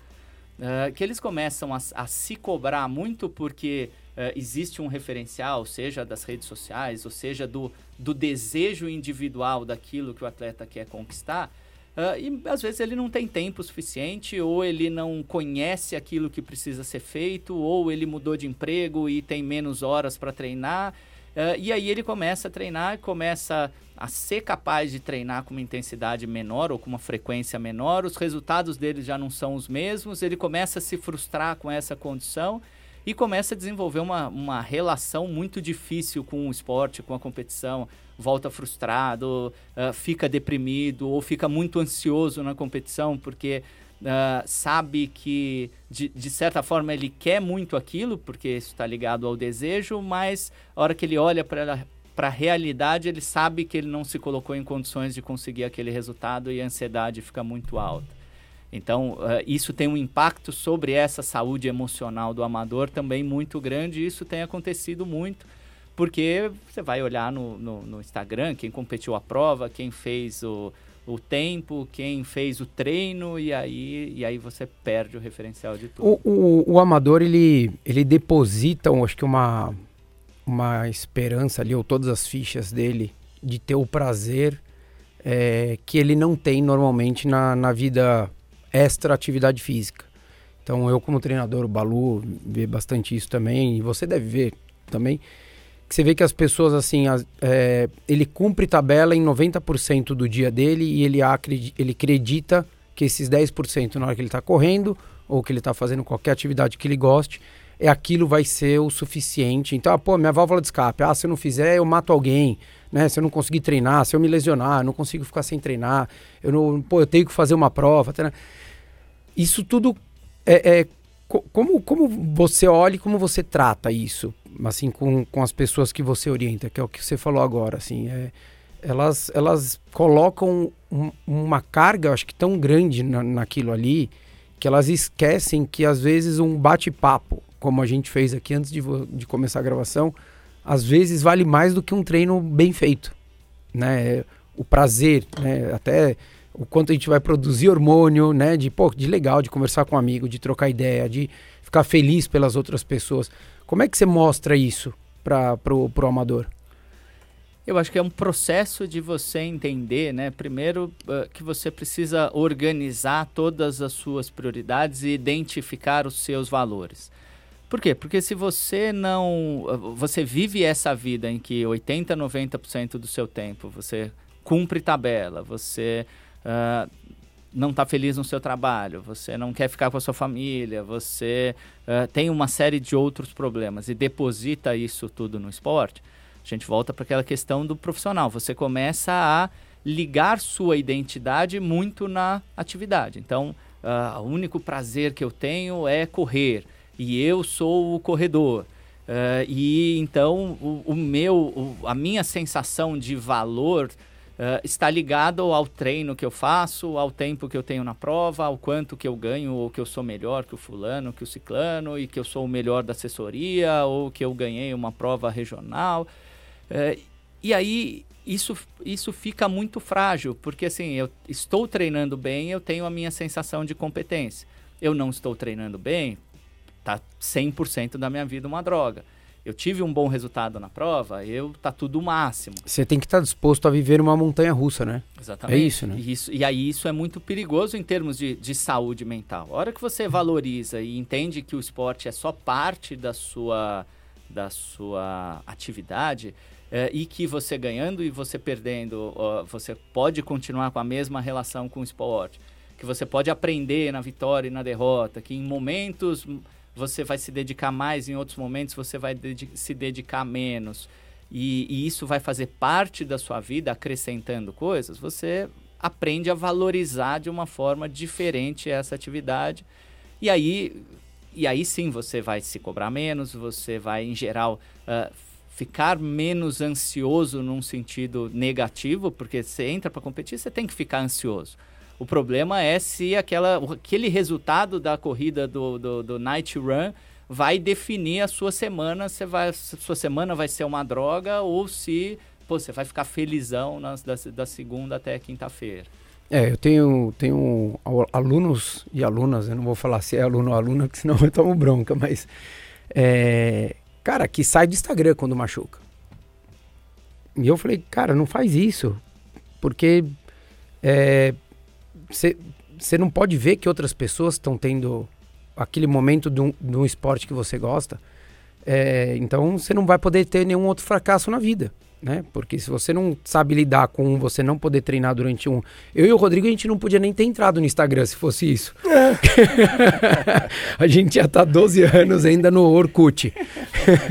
Ah, que eles começam a, a se cobrar muito porque existe um referencial, seja das redes sociais, ou seja do, do desejo individual daquilo que o atleta quer conquistar. Ah, e às vezes ele não tem tempo suficiente, ou ele não conhece aquilo que precisa ser feito, ou ele mudou de emprego e tem menos horas para treinar. Ah, e aí ele começa a treinar, começa a ser capaz de treinar com uma intensidade menor ou com uma frequência menor, os resultados dele já não são os mesmos, ele começa a se frustrar com essa condição e começa a desenvolver uma, uma relação muito difícil com o esporte, com a competição. Volta frustrado, ah, fica deprimido ou fica muito ansioso na competição porque ah, sabe que, de, de certa forma, ele quer muito aquilo, porque isso está ligado ao desejo, mas a hora que ele olha para para a realidade, ele sabe que ele não se colocou em condições de conseguir aquele resultado e a ansiedade fica muito alta. Então, eh, isso tem um impacto sobre essa saúde emocional do amador também muito grande, e isso tem acontecido muito, porque você vai olhar no, no, no Instagram quem competiu a prova, quem fez o, o tempo, quem fez o treino, e aí, e aí você perde o referencial de tudo. O, o, o amador, ele, ele deposita, acho que uma, uma esperança ali, ou todas as fichas dele, de ter o prazer é, que ele não tem normalmente na, na vida extra atividade física. Então eu como treinador, o Balu vê bastante isso também, e você deve ver também, que você vê que as pessoas assim, as, é, ele cumpre tabela em 90% do dia dele e ele, acredita, ele acredita que esses 10% na hora que ele está correndo ou que ele está fazendo qualquer atividade que ele goste, é aquilo vai ser o suficiente. Então, ah, pô, minha válvula de escape, ah, se eu não fizer, eu mato alguém, né? Se eu não conseguir treinar, se eu me lesionar, eu não consigo ficar sem treinar, eu não, pô, eu tenho que fazer uma prova. Isso tudo é, é como, como você olha e como você trata isso, assim, com, com as pessoas que você orienta, que é o que você falou agora, assim, é, elas, elas colocam um, uma carga, acho que tão grande na, naquilo ali, que elas esquecem que às vezes um bate-papo, como a gente fez aqui antes de, de começar a gravação, às vezes vale mais do que um treino bem feito, né? O prazer, né? Até o quanto a gente vai produzir hormônio, né? De, pô, de legal, de conversar com um amigo, de trocar ideia, de ficar feliz pelas outras pessoas. Como é que você mostra isso para pro, pro amador? Eu acho que é um processo de você entender, né? Primeiro, uh, que você precisa organizar todas as suas prioridades e identificar os seus valores. Por quê? Porque se você não. Você vive essa vida em que 80, 90% do seu tempo você cumpre tabela, você uh, não está feliz no seu trabalho, você não quer ficar com a sua família, você uh, tem uma série de outros problemas e deposita isso tudo no esporte, a gente volta para aquela questão do profissional. Você começa a ligar sua identidade muito na atividade. Então, uh, o único prazer que eu tenho é correr e eu sou o corredor. Uh, e então o, o meu, o, a minha sensação de valor uh, está ligado ao treino que eu faço, ao tempo que eu tenho na prova, ao quanto que eu ganho, ou que eu sou melhor que o fulano, que o ciclano, e que eu sou o melhor da assessoria, ou que eu ganhei uma prova regional. Uh, e aí isso, isso fica muito frágil, porque assim, eu estou treinando bem, eu tenho a minha sensação de competência. Eu não estou treinando bem, tá 100% da minha vida uma droga. Eu tive um bom resultado na prova, eu tá tudo o máximo. Você tem que estar tá disposto a viver uma montanha russa, né? Exatamente. É isso, né? E, isso, e aí isso é muito perigoso em termos de, de saúde mental. A hora que você valoriza e entende que o esporte é só parte da sua, da sua atividade, é, e que você ganhando e você perdendo, ó, você pode continuar com a mesma relação com o esporte, que você pode aprender na vitória e na derrota, que em momentos você vai se dedicar mais, em outros momentos você vai dedi se dedicar menos. E, e, isso vai fazer parte da sua vida, acrescentando coisas, você aprende a valorizar de uma forma diferente essa atividade. E aí, e aí sim você vai se cobrar menos, você vai, em geral, uh, ficar menos ansioso num sentido negativo, porque você entra para competir, você tem que ficar ansioso. O problema é se aquela, aquele resultado da corrida do, do, do Night Run vai definir a sua semana, se vai, sua semana vai ser uma droga ou se pô, você vai ficar felizão nas, da, da segunda até quinta-feira. É, eu tenho, tenho alunos e alunas, eu não vou falar se é aluno ou aluna, porque senão eu tomo bronca, mas. É, cara, que sai do Instagram quando machuca. E eu falei, cara, não faz isso. Porque é, você não pode ver que outras pessoas estão tendo aquele momento de um, de um, esporte que você gosta. É, então você não vai poder ter nenhum outro fracasso na vida. Né? Porque se você não sabe lidar com você não poder treinar durante um. Eu e o Rodrigo, a gente não podia nem ter entrado no Instagram se fosse isso. É. a gente já tá 12 anos ainda no Orkut.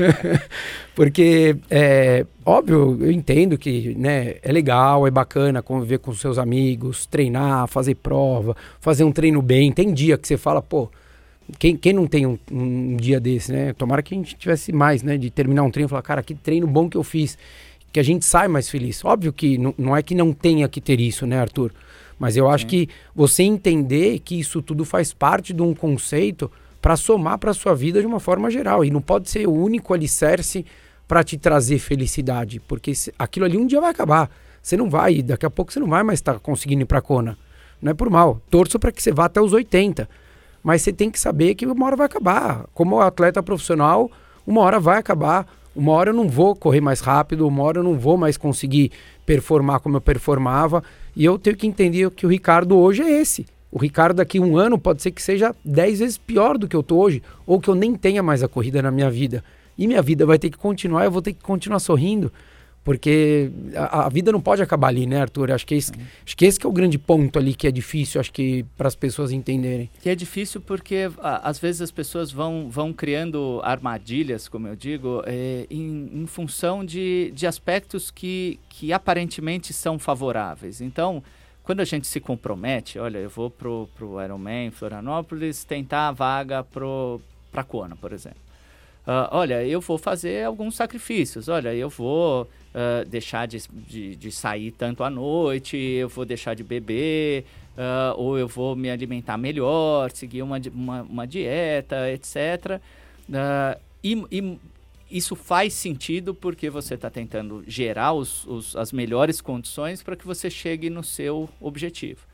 Porque, é, óbvio, eu entendo que né, é legal, é bacana conviver com seus amigos, treinar, fazer prova, fazer um treino bem. Tem dia que você fala, pô, quem, quem não tem um, um dia desse, né? Tomara que a gente tivesse mais, né? De terminar um treino e falar, cara, que treino bom que eu fiz. Que a gente sai mais feliz. Óbvio que não, é que não tenha que ter isso, né, Arthur? Mas eu acho Sim. que você entender que isso tudo faz parte de um conceito para somar para sua vida de uma forma geral. E não pode ser o único alicerce para te trazer felicidade, porque aquilo ali um dia vai acabar. Você não vai, daqui a pouco você não vai mais estar tá conseguindo ir para Kona. Não é por mal. Torço para que você vá até os 80. Mas você tem que saber que uma hora vai acabar. Como atleta profissional, uma hora vai acabar. Uma hora eu não vou correr mais rápido, uma hora eu não vou mais conseguir performar como eu performava. E eu tenho que entender que o Ricardo hoje é esse. O Ricardo daqui a um ano pode ser que seja 10 vezes pior do que eu tô hoje, ou que eu nem tenha mais a corrida na minha vida. E minha vida vai ter que continuar, eu vou ter que continuar sorrindo. Porque a, a, vida não pode acabar ali, né, Arthur? Acho que, esse, uhum. acho que esse que é o grande ponto ali que é difícil, acho que para as pessoas entenderem. Que é difícil porque a, às vezes as pessoas vão, vão criando armadilhas, como eu digo, é, em, em, função de, de aspectos que, que aparentemente são favoráveis. Então, quando a gente se compromete, olha, eu vou pro, pro Ironman Florianópolis tentar a vaga pro, pra Kona, por exemplo. Uh, olha, eu vou fazer alguns sacrifícios. Olha, eu vou uh, deixar de, de, de, sair tanto à noite, eu vou deixar de beber, uh, ou eu vou me alimentar melhor, seguir uma, uma, uma dieta, etc. E, e, isso faz sentido porque você está tentando gerar os, os, as melhores condições para que você chegue no seu objetivo.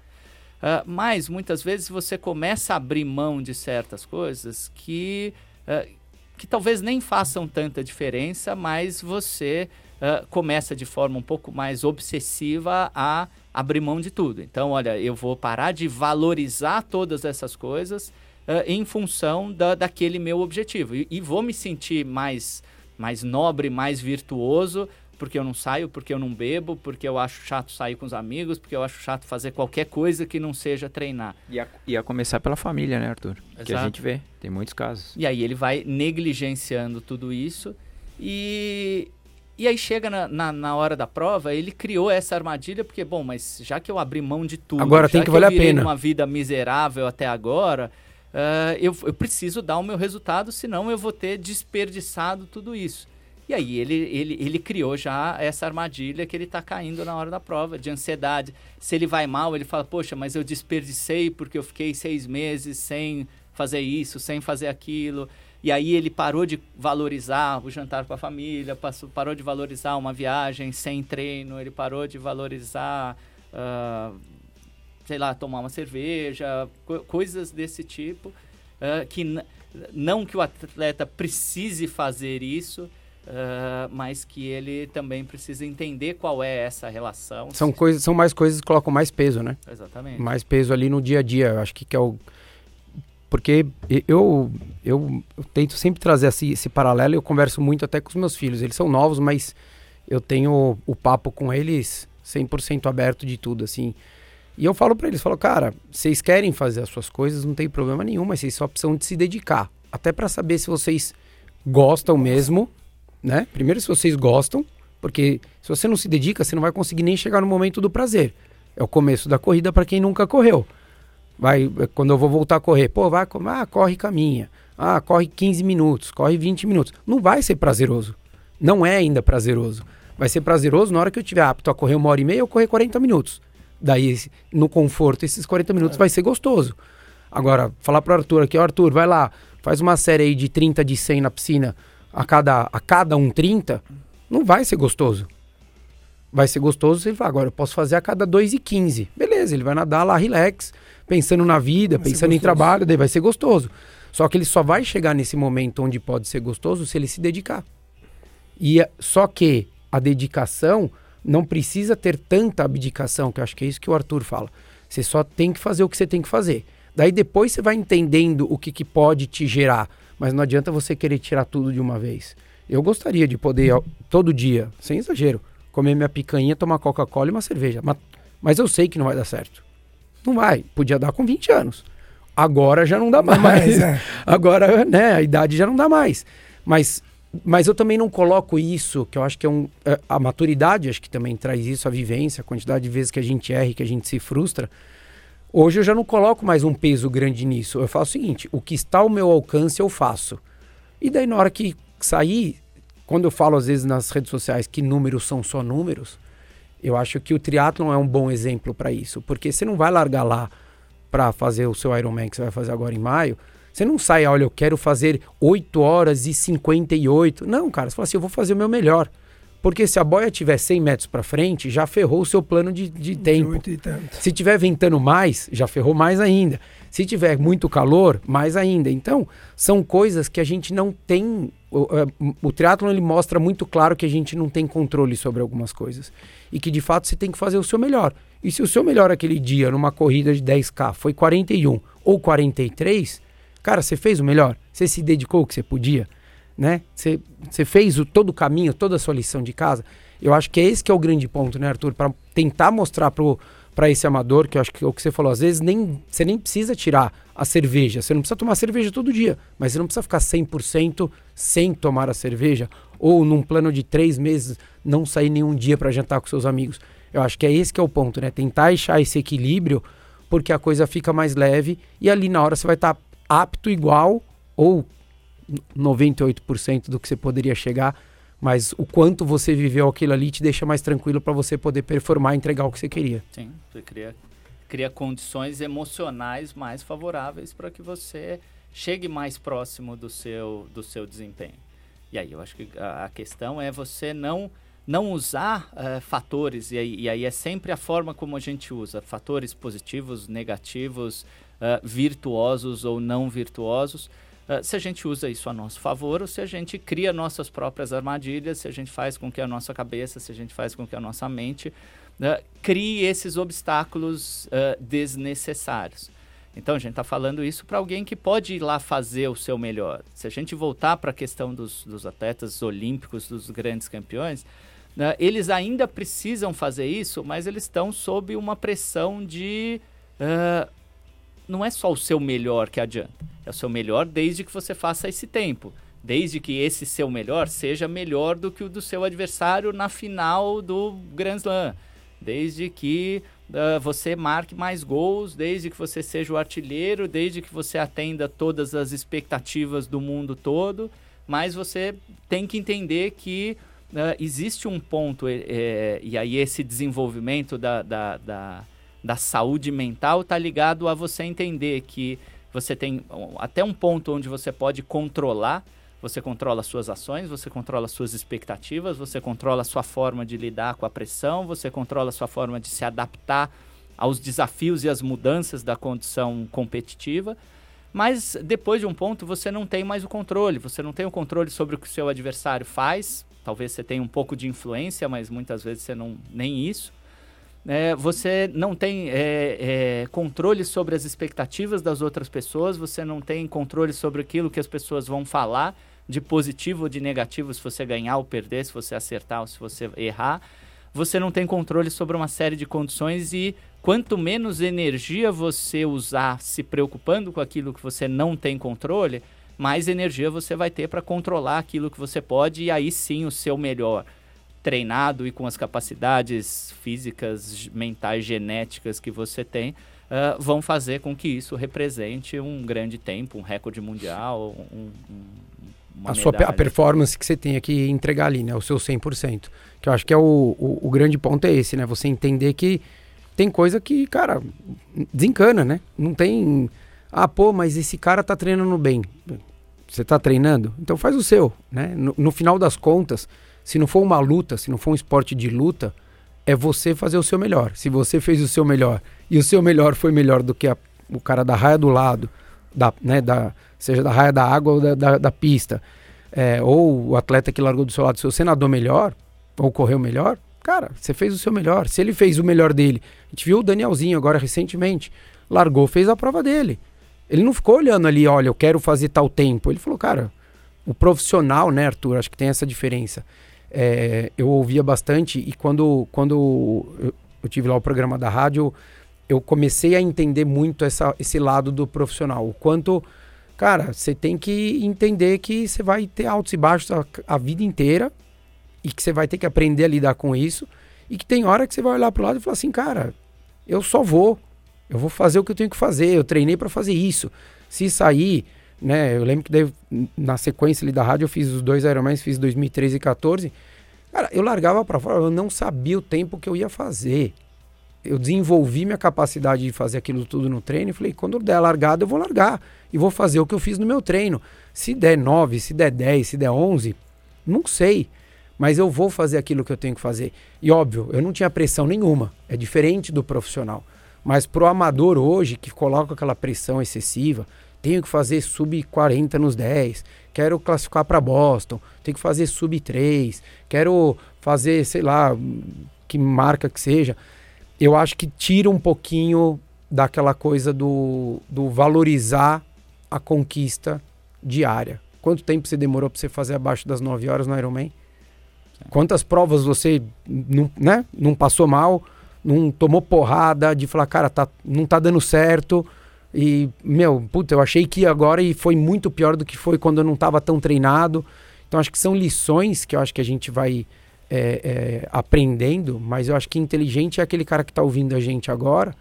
Mas muitas vezes você começa a abrir mão de certas coisas que, uh, que talvez nem façam tanta diferença, mas você uh, começa de forma um pouco mais obsessiva a abrir mão de tudo. Então, olha, eu vou parar de valorizar todas essas coisas uh, em função da, daquele meu objetivo. E, e, vou me sentir mais, mais nobre, mais virtuoso, porque eu não saio, porque eu não bebo, porque eu acho chato sair com os amigos, porque eu acho chato fazer qualquer coisa que não seja treinar. E a, e a começar pela família, né, Arthur? Exato. Que a gente vê, tem muitos casos. E aí ele vai negligenciando tudo isso e, e aí chega na, na, na, hora da prova, ele criou essa armadilha, porque, bom, mas já que eu abri mão de tudo, agora tem que, que valer a pena. uma vida miserável até agora, uh, eu, eu preciso dar o meu resultado, senão eu vou ter desperdiçado tudo isso. E aí ele, ele, ele criou já essa armadilha que ele está caindo na hora da prova, de ansiedade. Se ele vai mal, ele fala, poxa, mas eu desperdicei porque eu fiquei seis meses sem fazer isso, sem fazer aquilo. E aí ele parou de valorizar o jantar com a família, passou, parou de valorizar uma viagem sem treino, ele parou de valorizar, uh, sei lá, tomar uma cerveja, co coisas desse tipo, uh, que não que o atleta precise fazer isso, Uh, mas que ele também precisa entender qual é essa relação. São coisas, são mais coisas que colocam mais peso, né? Exatamente. Mais peso ali no dia a dia. Eu acho que, que é o porque eu, eu, eu tento sempre trazer esse, esse paralelo eu converso muito até com os meus filhos. Eles são novos, mas eu tenho o papo com eles 100% aberto de tudo, assim. E eu falo para eles, falo, cara, vocês querem fazer as suas coisas, não tem problema nenhum, mas vocês só precisam de se dedicar. Até para saber se vocês gostam mesmo, né? Primeiro se vocês gostam, porque se você não se dedica, você não vai conseguir nem chegar no momento do prazer. É o começo da corrida para quem nunca correu. Vai, quando eu vou voltar a correr, pô, vai, ah, corre caminha. Ah, corre 15 minutos, corre 20 minutos. Não vai ser prazeroso. Não é ainda prazeroso. Vai ser prazeroso na hora que eu estiver apto a correr uma hora e meia ou correr 40 minutos. Daí, no conforto, esses 40 minutos é. vai ser gostoso. Agora, falar pro Arthur aqui, ó, Arthur, vai lá, faz uma série aí de 30 de 100 na piscina a cada, a cada um 30, não vai ser gostoso. Vai ser gostoso se ele falar, agora eu posso fazer a cada 2 e 15. Beleza, ele vai nadar lá, relax pensando na vida, vai pensando em trabalho, daí vai ser gostoso. Só que ele só vai chegar nesse momento onde pode ser gostoso se ele se dedicar. E só que a dedicação não precisa ter tanta abdicação, que eu acho que é isso que o Arthur fala. Você só tem que fazer o que você tem que fazer. Daí depois você vai entendendo o que, que pode te gerar, mas não adianta você querer tirar tudo de uma vez. Eu gostaria de poder, todo dia, sem exagero, comer minha picanha, tomar Coca-Cola e uma cerveja. Mas, mas eu sei que não vai dar certo. Não vai. Podia dar com 20 anos. Agora já não dá mais. mais é. Agora, né, a idade já não dá mais. Mas, mas eu também não coloco isso, que eu acho que é um. É, a maturidade, acho que também traz isso, a vivência, a quantidade de vezes que a gente erra e que a gente se frustra. Hoje eu já não coloco mais um peso grande nisso. Eu faço o seguinte: o que está ao meu alcance eu faço. E daí, na hora que sair, quando eu falo às vezes nas redes sociais que números são só números, eu acho que o triatlon é um bom exemplo para isso, porque você não vai largar lá para fazer o seu Ironman que você vai fazer agora em maio. Você não sai, olha, eu quero fazer 8 horas e 58. Não, cara, você fala assim, eu vou fazer o meu melhor. Porque se a boia tiver 100 metros para frente, já ferrou o seu plano de, de tempo. Se tiver ventando mais, já ferrou mais ainda. Se tiver muito calor, mais ainda. Então, são coisas que a gente não tem. O, é, o triatlon ele mostra muito claro que a gente não tem controle sobre algumas coisas. E que de fato você tem que fazer o seu melhor. E se o seu melhor aquele dia, numa corrida de 10K, foi 41 ou 43, cara, você fez o melhor. Você se dedicou o que você podia, né? Você, fez o, todo o caminho, toda a sua lição de casa. Eu acho que é esse que é o grande ponto, né, Arthur? Para tentar mostrar pro para esse amador, que eu acho que é o que você falou, às vezes nem, você nem precisa tirar a cerveja, você não precisa tomar cerveja todo dia, mas você não precisa ficar 100% sem tomar a cerveja, ou num plano de três meses não sair nenhum dia para jantar com seus amigos. Eu acho que é esse que é o ponto, né? Tentar achar esse equilíbrio, porque a coisa fica mais leve e ali na hora você vai estar tá apto igual ou 98% do que você poderia chegar mas o quanto você viveu aquilo ali te deixa mais tranquilo para você poder performar e entregar o que você queria. Sim, você cria, cria condições emocionais mais favoráveis para que você chegue mais próximo do seu, do seu desempenho. E aí eu acho que a, a questão é você não não usar uh, fatores, e aí, e aí, é sempre a forma como a gente usa, fatores positivos, negativos, uh, virtuosos ou não virtuosos, Uh, se a gente usa isso a nosso favor ou se a gente cria nossas próprias armadilhas, se a gente faz com que a nossa cabeça, se a gente faz com que a nossa mente uh, crie esses obstáculos uh, desnecessários. Então a gente está falando isso para alguém que pode ir lá fazer o seu melhor. Se a gente voltar para a questão dos, dos, atletas olímpicos, dos grandes campeões, eles ainda precisam fazer isso, mas eles estão sob uma pressão de não é só o seu melhor que adianta. É o seu melhor desde que você faça esse tempo. Desde que esse seu melhor seja melhor do que o do seu adversário na final do Grand Slam. Desde que uh, você marque mais gols, desde que você seja o artilheiro, desde que você atenda todas as expectativas do mundo todo. Mas você tem que entender que uh, existe um ponto, é, e aí esse desenvolvimento da, da, da da saúde mental está ligado a você entender que você tem até um ponto onde você pode controlar, você controla suas ações, você controla suas expectativas, você controla a sua forma de lidar com a pressão, você controla a sua forma de se adaptar aos desafios e às mudanças da condição competitiva. Mas depois de um ponto você não tem mais o controle, você não tem o controle sobre o que o seu adversário faz. Talvez você tenha um pouco de influência, mas muitas vezes você não nem isso é, você não tem é, é, controle sobre as expectativas das outras pessoas, você não tem controle sobre aquilo que as pessoas vão falar, de positivo ou de negativo, se você ganhar ou perder, se você acertar ou se você errar. Você não tem controle sobre uma série de condições e quanto menos energia você usar se preocupando com aquilo que você não tem controle, mais energia você vai ter para controlar aquilo que você pode e aí sim o seu melhor treinado e com as capacidades físicas, mentais, genéticas que você tem, uh, vão fazer com que isso represente um grande tempo, um recorde mundial, um, um, a sua a performance que você tem que entregar ali, né? O seu 100%. Que eu acho que é o, o, o grande ponto é esse, né? Você entender que tem coisa que, cara, desencana, né? Não tem... Ah, pô, mas esse cara tá treinando bem. Você tá treinando? Então faz o seu, né? No, no final das contas, se não for uma luta, se não for um esporte de luta, é você fazer o seu melhor. Se você fez o seu melhor e o seu melhor foi melhor do que a, o cara da raia do lado, da, né, da, seja da raia da água ou da, da, da pista, é, ou o atleta que largou do seu lado, se você nadou melhor ou correu melhor, cara, você fez o seu melhor. Se ele fez o melhor dele, a gente viu o Danielzinho agora recentemente, largou, fez a prova dele. Ele não ficou olhando ali, olha, eu quero fazer tal tempo. Ele falou, cara, o profissional, né, Arthur, acho que tem essa diferença é, eu ouvia bastante e quando, quando eu, tive lá o programa da rádio, eu comecei a entender muito essa, esse lado do profissional. O quanto, cara, você tem que entender que você vai ter altos e baixos a, a, vida inteira e que você vai ter que aprender a lidar com isso e que tem hora que você vai olhar para o lado e falar assim, cara, eu só vou, eu vou fazer o que eu tenho que fazer, eu treinei para fazer isso. Se sair, né? Eu lembro que daí, na sequência ali da rádio eu fiz os dois Ironmans, fiz 2013 e 14. Cara, eu largava para fora, eu não sabia o tempo que eu ia fazer. Eu desenvolvi minha capacidade de fazer aquilo tudo no treino e falei, quando der a largada eu vou largar e vou fazer o que eu fiz no meu treino. Se der 9, se der 10, se der 11, não sei. mas eu vou fazer aquilo que eu tenho que fazer. E óbvio, eu não tinha pressão nenhuma, é diferente do profissional. Mas pro amador hoje, que coloca aquela pressão excessiva, tenho que fazer sub 40 nos 10, quero classificar para Boston, tenho que fazer sub 3, quero fazer, sei lá, que marca que seja. Eu acho que tira um pouquinho daquela coisa do, do valorizar a conquista diária. Quanto tempo você demorou para você fazer abaixo das 9 horas no Ironman? Quantas provas você não, né, não passou mal, não tomou porrada de falar, cara, tá, não tá dando certo. E, meu, puta, eu achei que agora e foi muito pior do que foi quando eu não estava tão treinado. Então, acho que são lições que eu acho que a gente vai é, é, aprendendo, mas eu acho que inteligente é aquele cara que está ouvindo a gente agora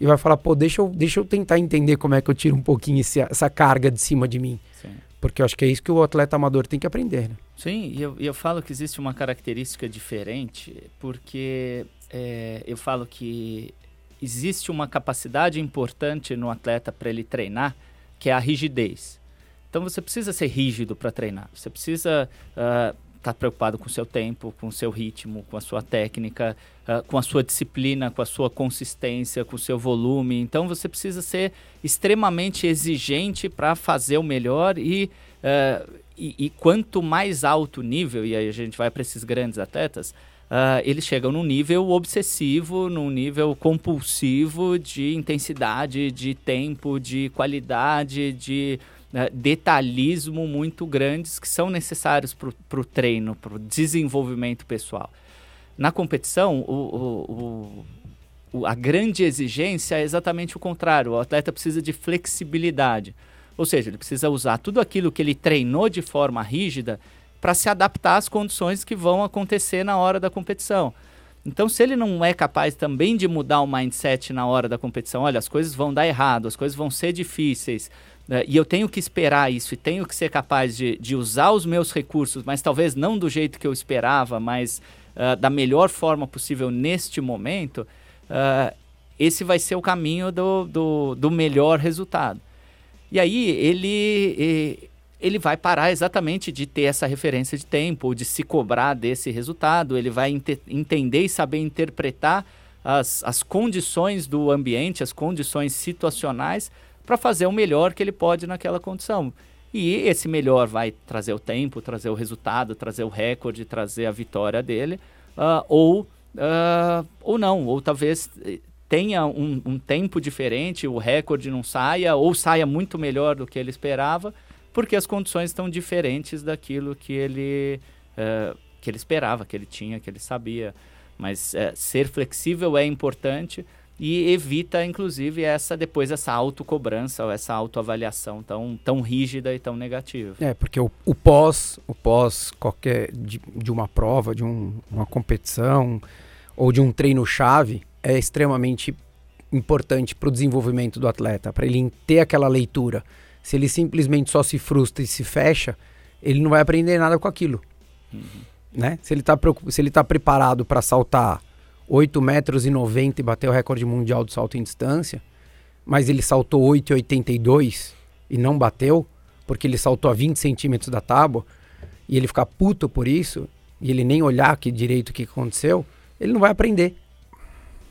e vai falar, pô, deixa eu, deixa eu tentar entender como é que eu tiro um pouquinho esse, essa carga de cima de mim. Sim. Porque eu acho que é isso que o atleta amador tem que aprender, né? Sim, e eu, eu falo que existe uma característica diferente, porque é, eu falo que existe uma capacidade importante no atleta para ele treinar, que é a rigidez. Então você precisa ser rígido para treinar. Você precisa uh, está preocupado com o seu tempo, com o seu ritmo, com a sua técnica, uh, com a sua disciplina, com a sua consistência, com o seu volume. Então você precisa ser extremamente exigente para fazer o melhor e, uh, e, e, quanto mais alto o nível, e aí a gente vai para esses grandes atletas, uh, eles chegam num nível obsessivo, num nível compulsivo de intensidade, de tempo, de qualidade, de né, detalhismo muito grandes que são necessários para o treino, para o desenvolvimento pessoal. Na competição, o, o, o, a grande exigência é exatamente o contrário. O atleta precisa de flexibilidade. Ou seja, ele precisa usar tudo aquilo que ele treinou de forma rígida para se adaptar às condições que vão acontecer na hora da competição. Então, se ele não é capaz também de mudar o mindset na hora da competição, olha, as coisas vão dar errado, as coisas vão ser difíceis, né, e eu tenho que esperar isso e tenho que ser capaz de, de usar os meus recursos, mas talvez não do jeito que eu esperava, mas uh, da melhor forma possível neste momento, uh, esse vai ser o caminho do, do, do melhor resultado. E aí ele, ele vai parar exatamente de ter essa referência de tempo, ou de se cobrar desse resultado, ele vai entender e saber interpretar as, as condições do ambiente, as condições situacionais para fazer o melhor que ele pode naquela condição. E esse melhor vai trazer o tempo, trazer o resultado, trazer o recorde, trazer a vitória dele, uh, ou, uh, ou não, ou talvez eh, tenha um, um, tempo diferente, o recorde não saia, ou saia muito melhor do que ele esperava, porque as condições estão diferentes daquilo que ele, uh, que ele esperava, que ele tinha, que ele sabia. Mas uh, ser flexível é importante, e evita, inclusive, essa depois essa autocobrança ou essa autoavaliação tão, tão rígida e tão negativa. É, porque o, o pós, o pós qualquer de, de uma prova, de um, uma competição ou de um treino-chave é extremamente importante para o desenvolvimento do atleta, para ele ter aquela leitura. Se ele simplesmente só se frustra e se fecha, ele não vai aprender nada com aquilo. Uhum. Né? Se ele está se ele tá preparado para saltar 8 metros e 90 e bateu o recorde mundial do salto em distância, mas ele saltou 8,82 e não bateu, porque ele saltou a 20 centímetros da tábua, e ele ficar puto por isso, e ele nem olhar que direito o que aconteceu, ele não vai aprender.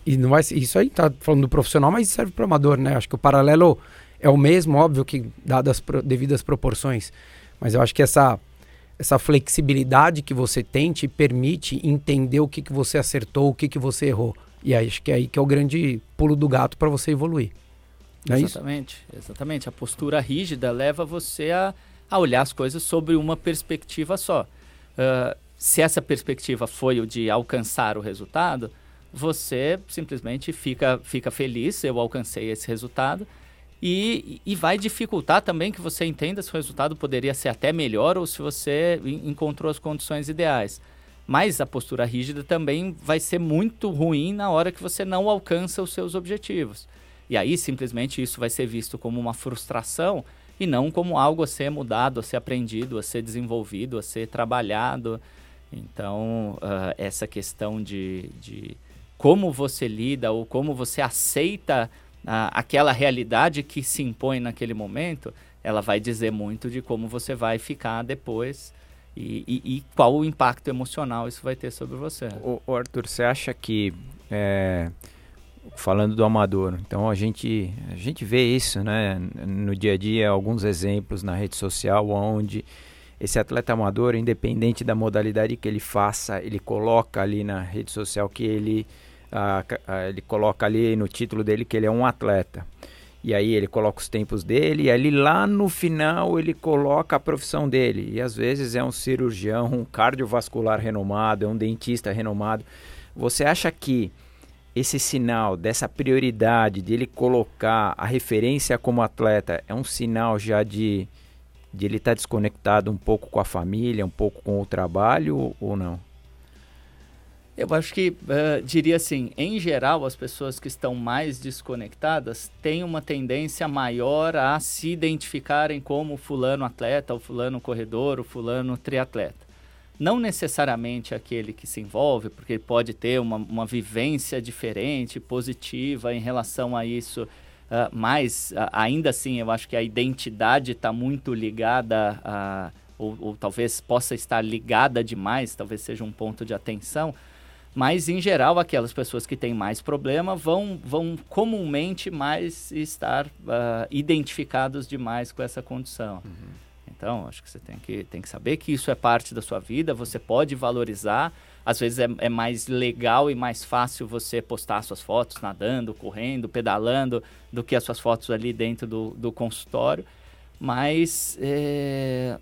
E não vai, isso aí tá falando do profissional, mas serve para o amador, né? Acho que o paralelo é o mesmo, óbvio que dadas as devidas proporções, mas eu acho que essa essa flexibilidade que você tem te permite entender o que, que você acertou, o que, que você errou. E acho que é aí que é o grande pulo do gato para você evoluir. Não é exatamente, isso? exatamente. A postura rígida leva você a, a olhar as coisas sobre uma perspectiva só. Uh, se essa perspectiva foi o de alcançar o resultado, você simplesmente fica, fica feliz, eu alcancei esse resultado, e, e vai dificultar também que você entenda se o resultado poderia ser até melhor ou se você encontrou as condições ideais. Mas a postura rígida também vai ser muito ruim na hora que você não alcança os seus objetivos. E aí simplesmente isso vai ser visto como uma frustração e não como algo a ser mudado, a ser aprendido, a ser desenvolvido, a ser trabalhado. Então, uh, essa questão de, de como você lida ou como você aceita aquela realidade que se impõe naquele momento, ela vai dizer muito de como você vai ficar depois. E, e, e, qual o impacto emocional isso vai ter sobre você. O, o Arthur, você acha que é, falando do amador. Então a gente a gente vê isso, né, no dia a dia, alguns exemplos na rede social onde esse atleta amador, independente da modalidade que ele faça, ele coloca ali na rede social que ele ele coloca ali no título dele que ele é um atleta. E aí ele coloca os tempos dele, e ali lá no final ele coloca a profissão dele. E às vezes é um cirurgião, um cardiovascular renomado, é um dentista renomado. Você acha que esse sinal dessa prioridade de ele colocar a referência como atleta é um sinal já de, de ele estar tá desconectado um pouco com a família, um pouco com o trabalho ou não? Eu acho que uh, diria assim, em geral, as pessoas que estão mais desconectadas têm uma tendência maior a se identificarem como fulano atleta, o fulano corredor, o fulano triatleta não necessariamente aquele que se envolve, porque ele pode ter uma, uma vivência diferente, positiva em relação a isso, uh, mas uh, ainda assim eu acho que a identidade está muito ligada a. Ou, ou, talvez possa estar ligada demais, talvez seja um ponto de atenção, mas em geral aquelas pessoas que têm mais problema vão, vão comumente mais estar uh, identificados demais com essa condição. Uhum. Então, acho que você tem que, tem que saber que isso é parte da sua vida, você pode valorizar. Às vezes é, é mais legal e mais fácil você postar suas fotos nadando, correndo, pedalando, do que as suas fotos ali dentro do, do consultório. Mas, é...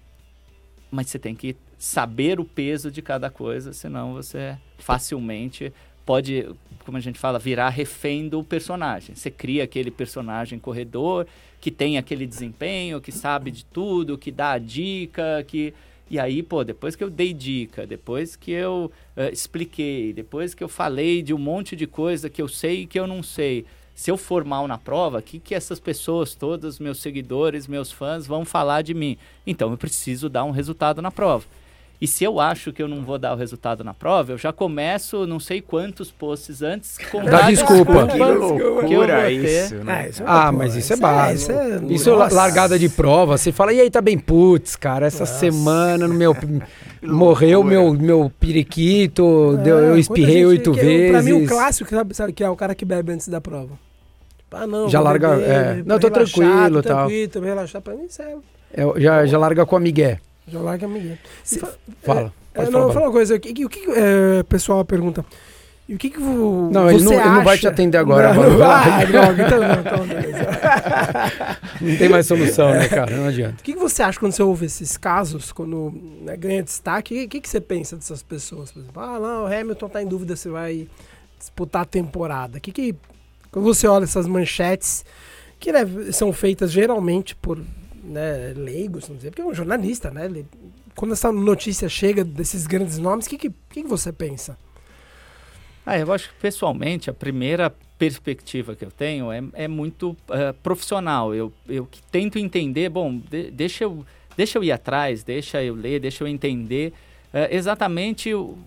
mas você tem que saber o peso de cada coisa, senão você facilmente pode, como a gente fala, virar refém do personagem. Você cria aquele personagem corredor que tem aquele desempenho, que sabe de tudo, que dá a dica, que e aí, pô, depois que eu dei dica, depois que eu uh, expliquei, depois que eu falei de um monte de coisa que eu sei e que eu não sei, se eu for mal na prova, o que, que essas pessoas, todos meus seguidores, meus fãs, vão falar de mim? Então eu preciso dar um resultado na prova. E se eu acho que eu não vou dar o resultado na prova, eu já começo não sei quantos posts antes com Dá desculpa. Que loucura isso, né? Ah, isso é ah mas isso é básico. Isso, é, isso é largada de prova. Você fala, e aí, tá bem? Putz, cara, essa Nossa. semana no meu... morreu meu, meu periquito, é, eu espirrei oito vezes. Pra mim, o clássico, sabe, sabe que é o cara que bebe antes da prova. Ah, não, já larga. Beber, é. Não, tô relaxar, tranquilo, tô tal. Tranquilo, relaxar. Pra mim, isso é. é já, já larga com a Miguel. Já larga Miguel. Se, fala. É, é, não, fala uma coisa. O que, o que é, pessoal pergunta? E o que, que vo, não, ele não, ele não vai te atender agora. Não, não vai, droga, então não, então não tem mais solução, né, cara? Não adianta. O que, que você acha quando você ouve esses casos, quando né, ganha destaque? O que, que você pensa dessas pessoas? Por exemplo, ah, não, o Hamilton tá em dúvida se vai disputar a temporada. Que que, quando você olha essas manchetes, que né, são feitas geralmente por né, leigos, não dizer, porque é um jornalista, né? Ele, quando essa notícia chega desses grandes nomes, o que, que, que, você pensa? Ah, eu acho que pessoalmente a primeira perspectiva que eu tenho é, é muito uh, profissional. Eu, eu tento entender, bom, de, deixa, eu, deixa eu ir atrás, deixa eu ler, deixa eu entender uh, exatamente o,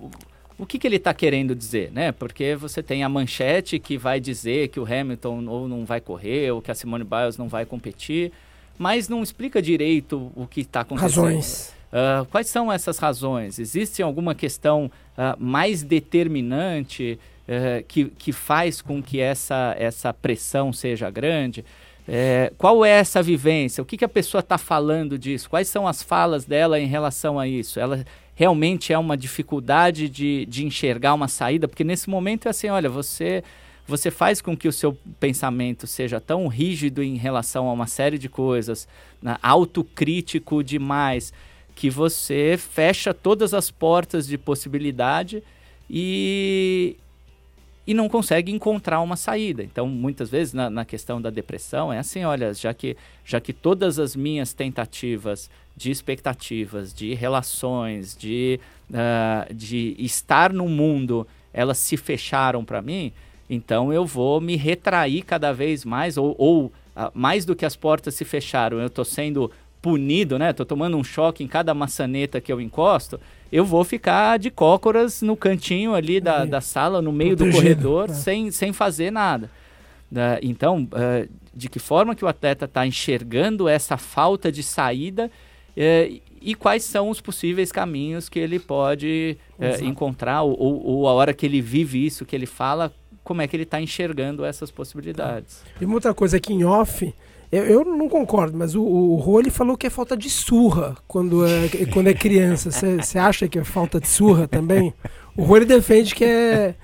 o que, que ele está querendo dizer, né? Porque você tem a manchete que vai dizer que o Hamilton ou não vai correr, ou que a Simone Biles não vai competir mas não explica direito o que está acontecendo. Razões. Uh, quais são essas razões? Existe alguma questão uh, mais determinante uh, que, que faz com que essa, essa pressão seja grande? É, qual é essa vivência? O que, que a pessoa está falando disso? Quais são as falas dela em relação a isso? Ela realmente é uma dificuldade de, de enxergar uma saída? Porque nesse momento é assim: olha, você você faz com que o seu pensamento seja tão rígido em relação a uma série de coisas, né, autocrítico demais, que você fecha todas as portas de possibilidade e, e não consegue encontrar uma saída. Então, muitas vezes, na, na, questão da depressão, é assim: olha, já que, já que todas as minhas tentativas de expectativas, de relações, de, uh, de estar no mundo, elas se fecharam para mim então eu vou me retrair cada vez mais, ou, ou uh, mais do que as portas se fecharam, eu estou sendo punido, né? Estou tomando um choque em cada maçaneta que eu encosto, eu vou ficar de cócoras no cantinho ali da, da sala, no meio Protegido, do corredor, é. sem, sem fazer nada. Então, uh, de que forma que o atleta está enxergando essa falta de saída uh, e quais são os possíveis caminhos que ele pode é, Exato. encontrar, ou, ou a hora que ele vive isso, que ele fala, como é que ele está enxergando essas possibilidades. E outra coisa aqui em off, eu, eu não concordo, mas o, o Rô ele falou que é falta de surra quando é, quando é criança. Você acha que é falta de surra também? O Rô ele defende que é,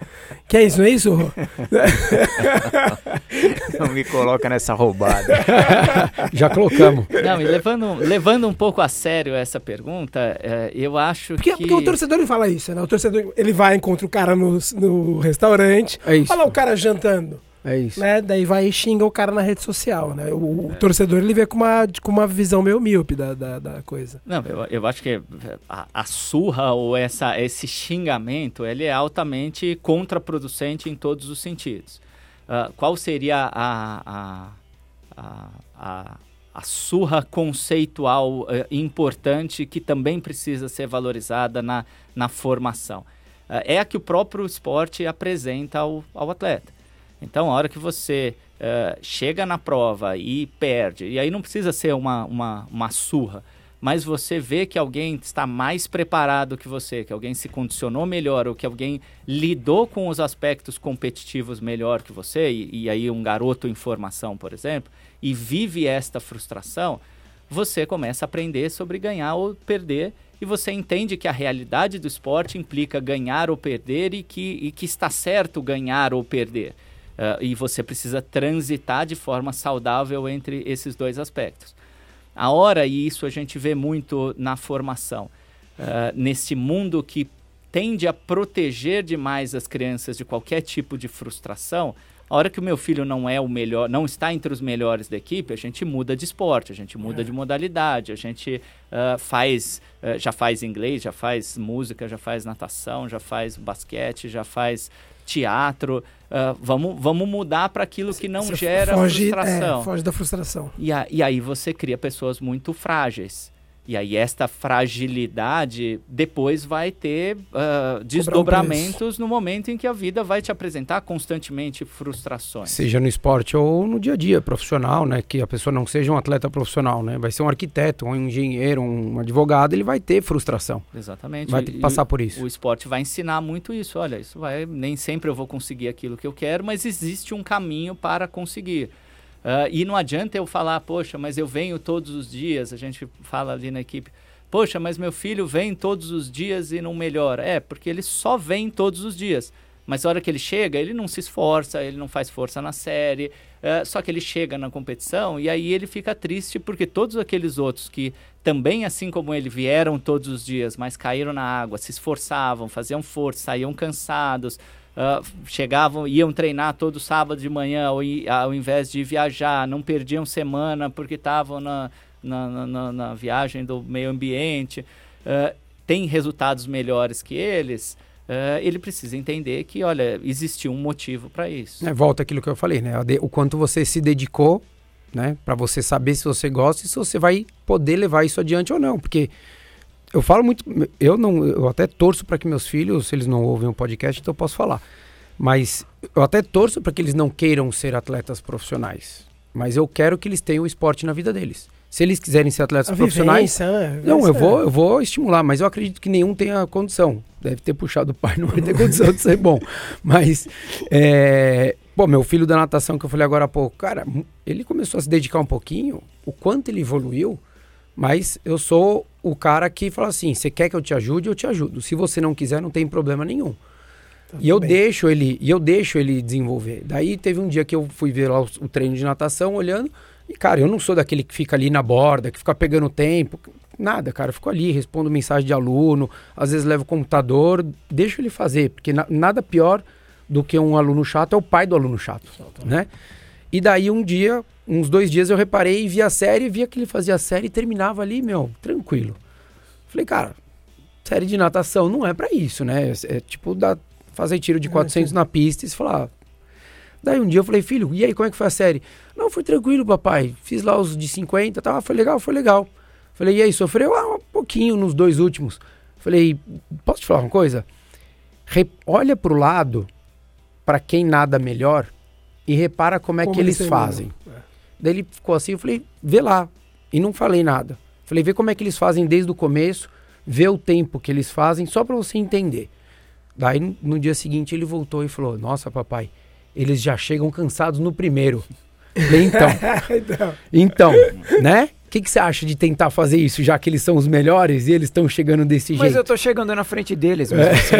que é isso, não é isso, Rô? Não me coloca nessa roubada. Já colocamos. Não, e levando, levando um pouco a sério essa pergunta, é, eu acho Porque, que... porque o torcedor ele fala isso, né? O torcedor ele vai, encontra o cara no, no restaurante, É isso. olha lá o cara jantando. É isso. né? Daí vai e xinga o cara na rede social, né? O, o torcedor ele vê com uma, com uma visão meio míope da, da, da coisa. Não, eu, eu acho que a, a surra ou essa, esse xingamento, ele é altamente contraproducente em todos os sentidos. Ah, qual seria a, a, a, a, a surra conceitual eh, importante que também precisa ser valorizada na, na formação? Ah, é a que o próprio esporte apresenta ao, ao atleta. Então, a hora que você eh, chega na prova e perde, e aí não precisa ser uma, uma, uma surra, mas você vê que alguém está mais preparado que você, que alguém se condicionou melhor, ou que alguém lidou com os aspectos competitivos melhor que você, e, e aí um garoto em formação, por exemplo, e vive esta frustração, você começa a aprender sobre ganhar ou perder e você entende que a realidade do esporte implica ganhar ou perder e que, e que está certo ganhar ou perder. Uh, e você precisa transitar de forma saudável entre esses dois aspectos. A hora, e isso a gente vê muito na formação, uh, nesse mundo que tende a proteger demais as crianças de qualquer tipo de frustração, a hora que o meu filho não é o melhor, não está entre os melhores da equipe, a gente muda de esporte, a gente muda É. de modalidade, a gente uh, faz, uh, já faz inglês, já faz música, já faz natação, já faz basquete, já faz teatro. Uh, vamos, vamos mudar para aquilo que não Você gera foge, frustração. É, foge da frustração. E, a- e aí você cria pessoas muito frágeis. E aí esta fragilidade depois vai ter ah, desdobramentos no momento em que a vida vai te apresentar constantemente frustrações. Seja no esporte ou no dia a dia profissional, né? Que a pessoa não seja um atleta profissional, né? Vai ser um arquiteto, um engenheiro, um advogado, ele vai ter frustração. Exatamente. Vai ter que E passar o- por isso. O esporte vai ensinar muito isso. Olha, isso vai. Nem sempre eu vou conseguir aquilo que eu quero, mas existe um caminho para conseguir. Ah, e não adianta eu falar, poxa, mas eu venho todos os dias. A gente fala ali na equipe, poxa, mas meu filho vem todos os dias e não melhora. É, porque ele só vem todos os dias. Mas a hora que ele chega, ele não se esforça, ele não faz força na série. ah, só que ele chega na competição e aí ele fica triste porque todos aqueles outros que também, assim como ele, vieram todos os dias, mas caíram na água, se esforçavam, faziam força, saíam cansados, ah, chegavam, iam treinar todo sábado de manhã, ao, ao invés de viajar, não perdiam semana porque estavam na, na, na- na- viagem do meio ambiente, ah, tem resultados melhores que eles, ah, ele precisa entender que, olha, existiu um motivo para isso. É, volta aquilo que eu falei, né? O quanto você se dedicou, né? Pra você saber se você gosta e se você vai poder levar isso adiante ou não. Porque eu falo muito, eu não, eu até torço para que meus filhos, se eles não ouvem o podcast, então eu posso falar. Mas eu até torço para que eles não queiram ser atletas profissionais. Mas eu quero que eles tenham o esporte na vida deles. Se eles quiserem ser atletas A profissionais, vivência, né? A não, eu vivência vou, é- eu vou estimular, mas eu acredito que nenhum tenha condição. Deve ter puxado o pai, não vai ter condição de ser bom. Mas, é, pô, meu filho da natação que eu falei agora há pouco, cara, ele começou a se dedicar um pouquinho, o quanto ele evoluiu, mas eu sou o cara que fala assim: você quer que eu te ajude, eu te ajudo. Se você não quiser, não tem problema nenhum. Tá E eu bem. deixo ele, e eu deixo ele desenvolver. Daí teve um dia que eu fui ver lá o, o treino de natação, olhando, e cara, eu não sou daquele que fica ali na borda, que fica pegando tempo, nada, cara, eu fico ali, respondo mensagem de aluno, às vezes levo o computador, deixo ele fazer, porque na- nada pior do que um aluno chato é o pai do aluno chato, né? E daí um dia, uns dois dias eu reparei e vi a série, via que ele fazia a série e terminava ali, meu, tranquilo. Falei, cara, série de natação não é pra isso, né? É, é tipo da, fazer tiro de É, 400 na pista e você falar. "Ah." Daí um dia eu falei, filho, e aí, como é que foi a série? Não, foi tranquilo, papai. Fiz lá os de 50, tá? Foi legal, foi legal. Falei, e aí, sofreu? Ah, um pouquinho nos dois últimos. Falei, posso te falar uma coisa? Re- olha pro lado, pra quem nada melhor, e repara como é Como que eles fazem. É. Daí ele ficou assim, eu falei, vê lá. E não falei nada. Falei, vê como é que eles fazem desde o começo, vê o tempo que eles fazem, só para você entender. Daí no dia seguinte ele voltou e falou: Nossa, papai, eles já chegam cansados no primeiro. Falei, então, então, então, né? O que, que você acha de tentar fazer isso, já que eles são os melhores e eles estão chegando desse Mas jeito? eu tô chegando na frente deles. mesmo assim.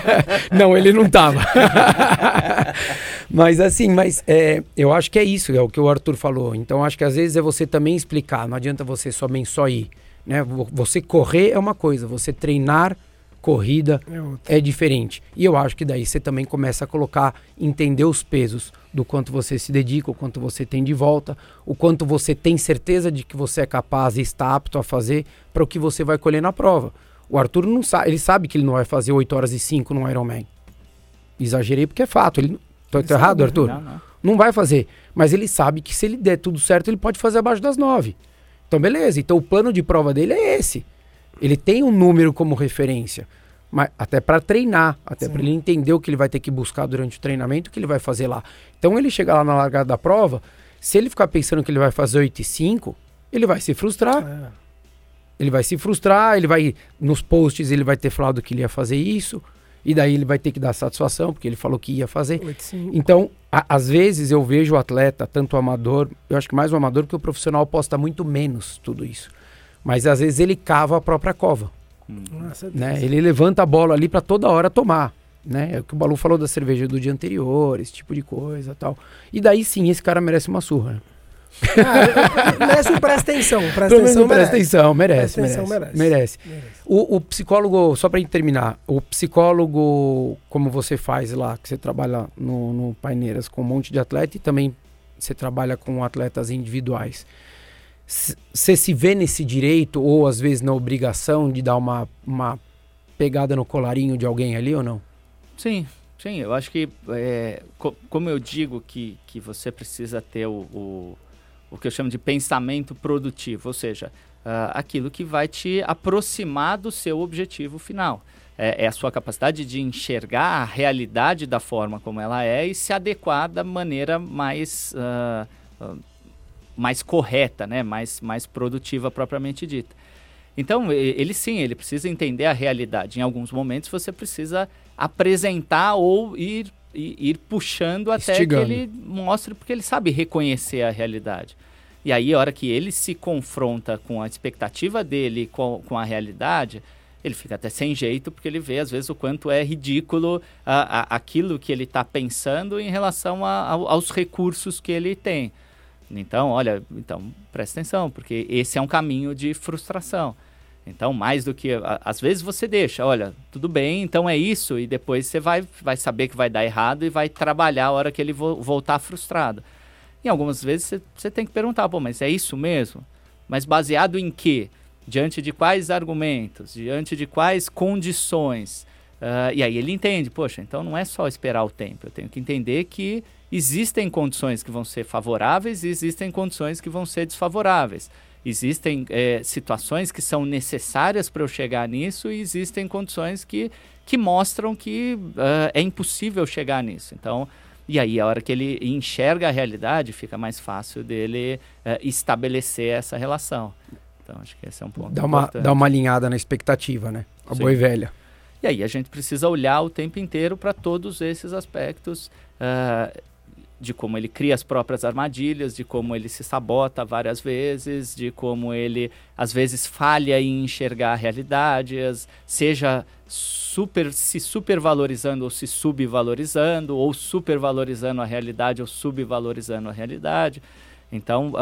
não, ele não tava. mas assim, mas é, eu acho que é isso, é o que o Arthur falou. Então acho que às vezes é você também explicar, não adianta você somente só ir. Né? Vo- Você correr é uma coisa, você treinar corrida é é diferente. E eu acho que daí você também começa a colocar, entender os pesos do quanto você se dedica, o quanto você tem de volta, o quanto você tem certeza de que você é capaz e está apto a fazer para o que você vai colher na prova. O Arthur não sabe, ele sabe que ele não vai fazer 8 horas e 5 no Ironman. Exagerei porque é fato. Ele, tô, tô errado, Arthur? Não, não. Não vai fazer. Mas ele sabe que se ele der tudo certo, ele pode fazer abaixo das 9. Então, beleza. Então, o plano de prova dele é esse. Ele tem um número como referência. Mas até para treinar, até para ele entender o que ele vai ter que buscar durante o treinamento, o que ele vai fazer lá. Então, ele chegar lá na largada da prova, se ele ficar pensando que ele vai fazer 8 e 5, ele vai se frustrar. É. Ele vai se frustrar, ele vai. Nos posts ele vai ter falado que ele ia fazer isso. E daí ele vai ter que dar satisfação, porque ele falou que ia fazer. 8, 5. Então, a- às vezes eu vejo o atleta, tanto o amador, eu acho que mais o amador, porque o profissional posta muito menos tudo isso. Mas às vezes ele cava a própria cova, Nossa, né? Ele levanta a bola ali para toda hora tomar, né? É o que o Balu falou da cerveja do dia anterior, esse tipo de coisa, tal. E daí sim, esse cara merece uma surra. né? Ah, merece um presta atenção. Presta atenção, presta merece. atenção, merece, Presta atenção, merece, merece. merece. Merece. O, o psicólogo, só para terminar, o psicólogo, como você faz lá, que você trabalha no, no Paineiras com um monte de atleta e também você trabalha com atletas individuais. Você se vê nesse direito ou às vezes na obrigação de dar uma, uma pegada no colarinho de alguém ali ou não? Sim, sim. Eu acho que, é, co- como eu digo que, que você precisa ter o, o, o que eu chamo de pensamento produtivo, ou seja, ah, aquilo que vai te aproximar do seu objetivo final. É, é a sua capacidade de enxergar a realidade da forma como ela é e se adequar da maneira mais, ah, mais correta, né? mais, mais produtiva propriamente dita. Então, ele sim, ele precisa entender a realidade. Em alguns momentos você precisa apresentar ou ir, ir, ir puxando até Instigando. que ele mostre, porque ele sabe reconhecer a realidade. E aí, a hora que ele se confronta com a expectativa dele com, com a realidade, ele fica até sem jeito, porque ele vê, às vezes, o quanto é ridículo a, a- aquilo que ele está pensando em relação a- ao- aos recursos que ele tem. Então, olha, então presta atenção, porque esse é um caminho de frustração. Então, mais do que. Às vezes você deixa, olha, tudo bem, então é isso, e depois você vai, vai saber que vai dar errado e vai trabalhar a hora que ele vo- voltar frustrado. E algumas vezes você, você tem que perguntar, pô, mas é isso mesmo? Mas baseado em quê? Diante de quais argumentos? Diante de quais condições? Ah, e aí ele entende, poxa, então não é só esperar o tempo, eu tenho que entender que existem condições que vão ser favoráveis e existem condições que vão ser desfavoráveis. Existem eh, situações que são necessárias para eu chegar nisso e existem condições que, que mostram que ah, é impossível chegar nisso. Então, e aí, a hora que ele enxerga a realidade, fica mais fácil dele eh, estabelecer essa relação. Então, acho que esse é um ponto Dá uma, importante. dá uma alinhada na expectativa, né? A Sim. boa e velha. E aí a gente precisa olhar o tempo inteiro para todos esses aspectos ah, de como ele cria as próprias armadilhas, de como ele se sabota várias vezes, de como ele às vezes falha em enxergar a realidade, seja super se supervalorizando ou se subvalorizando, ou supervalorizando a realidade ou subvalorizando a realidade. Então,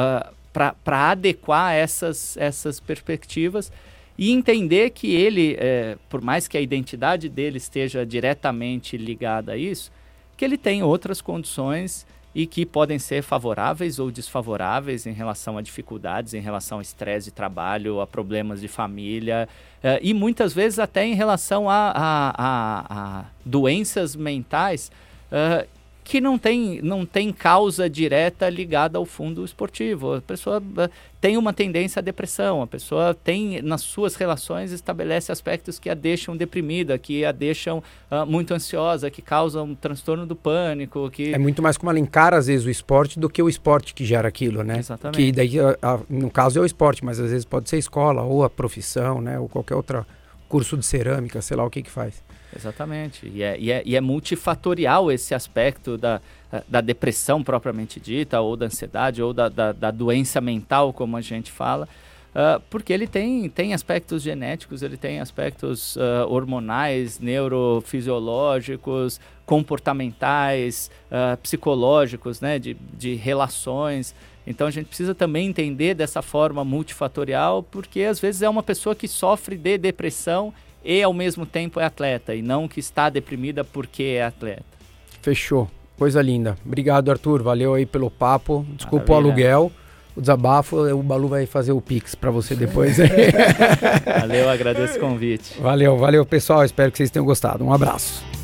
para adequar essas, essas perspectivas e entender que ele, eh, por mais que a identidade dele esteja diretamente ligada a isso, que ele tem outras condições e que podem ser favoráveis ou desfavoráveis em relação a dificuldades, em relação a estresse de trabalho, a problemas de família eh, e muitas vezes até em relação a, a- a- a doenças mentais eh, que não tem, não tem causa direta ligada ao fundo esportivo. A pessoa uh, tem uma tendência à depressão, a pessoa tem, nas suas relações, estabelece aspectos que a deixam deprimida, que a deixam uh, muito ansiosa, que causam um transtorno do pânico. Que... É muito mais como ela encara, às vezes, o esporte do que o esporte que gera aquilo, né? Exatamente. Que daí, a, no caso, é o esporte, mas às vezes pode ser escola, ou a profissão, né? Ou qualquer outro curso de cerâmica, sei lá o que que faz. Exatamente. E é, e é, e é multifatorial esse aspecto da, da depressão propriamente dita, ou da ansiedade, ou da, da, da doença mental, como a gente fala. Uh, porque ele tem, tem aspectos genéticos, ele tem aspectos uh, hormonais, neurofisiológicos, comportamentais, uh, psicológicos, né, de, de relações. Então a gente precisa também entender dessa forma multifatorial, porque às vezes é uma pessoa que sofre de depressão e ao mesmo tempo é atleta, e não que está deprimida porque é atleta. Fechou. Coisa linda. Obrigado, Arthur. Valeu aí pelo papo. Desculpa Maravilha. o aluguel. O desabafo, o Balu vai fazer o Pix para você depois. valeu, agradeço o convite. Valeu, valeu, pessoal. Espero que vocês tenham gostado. Um abraço.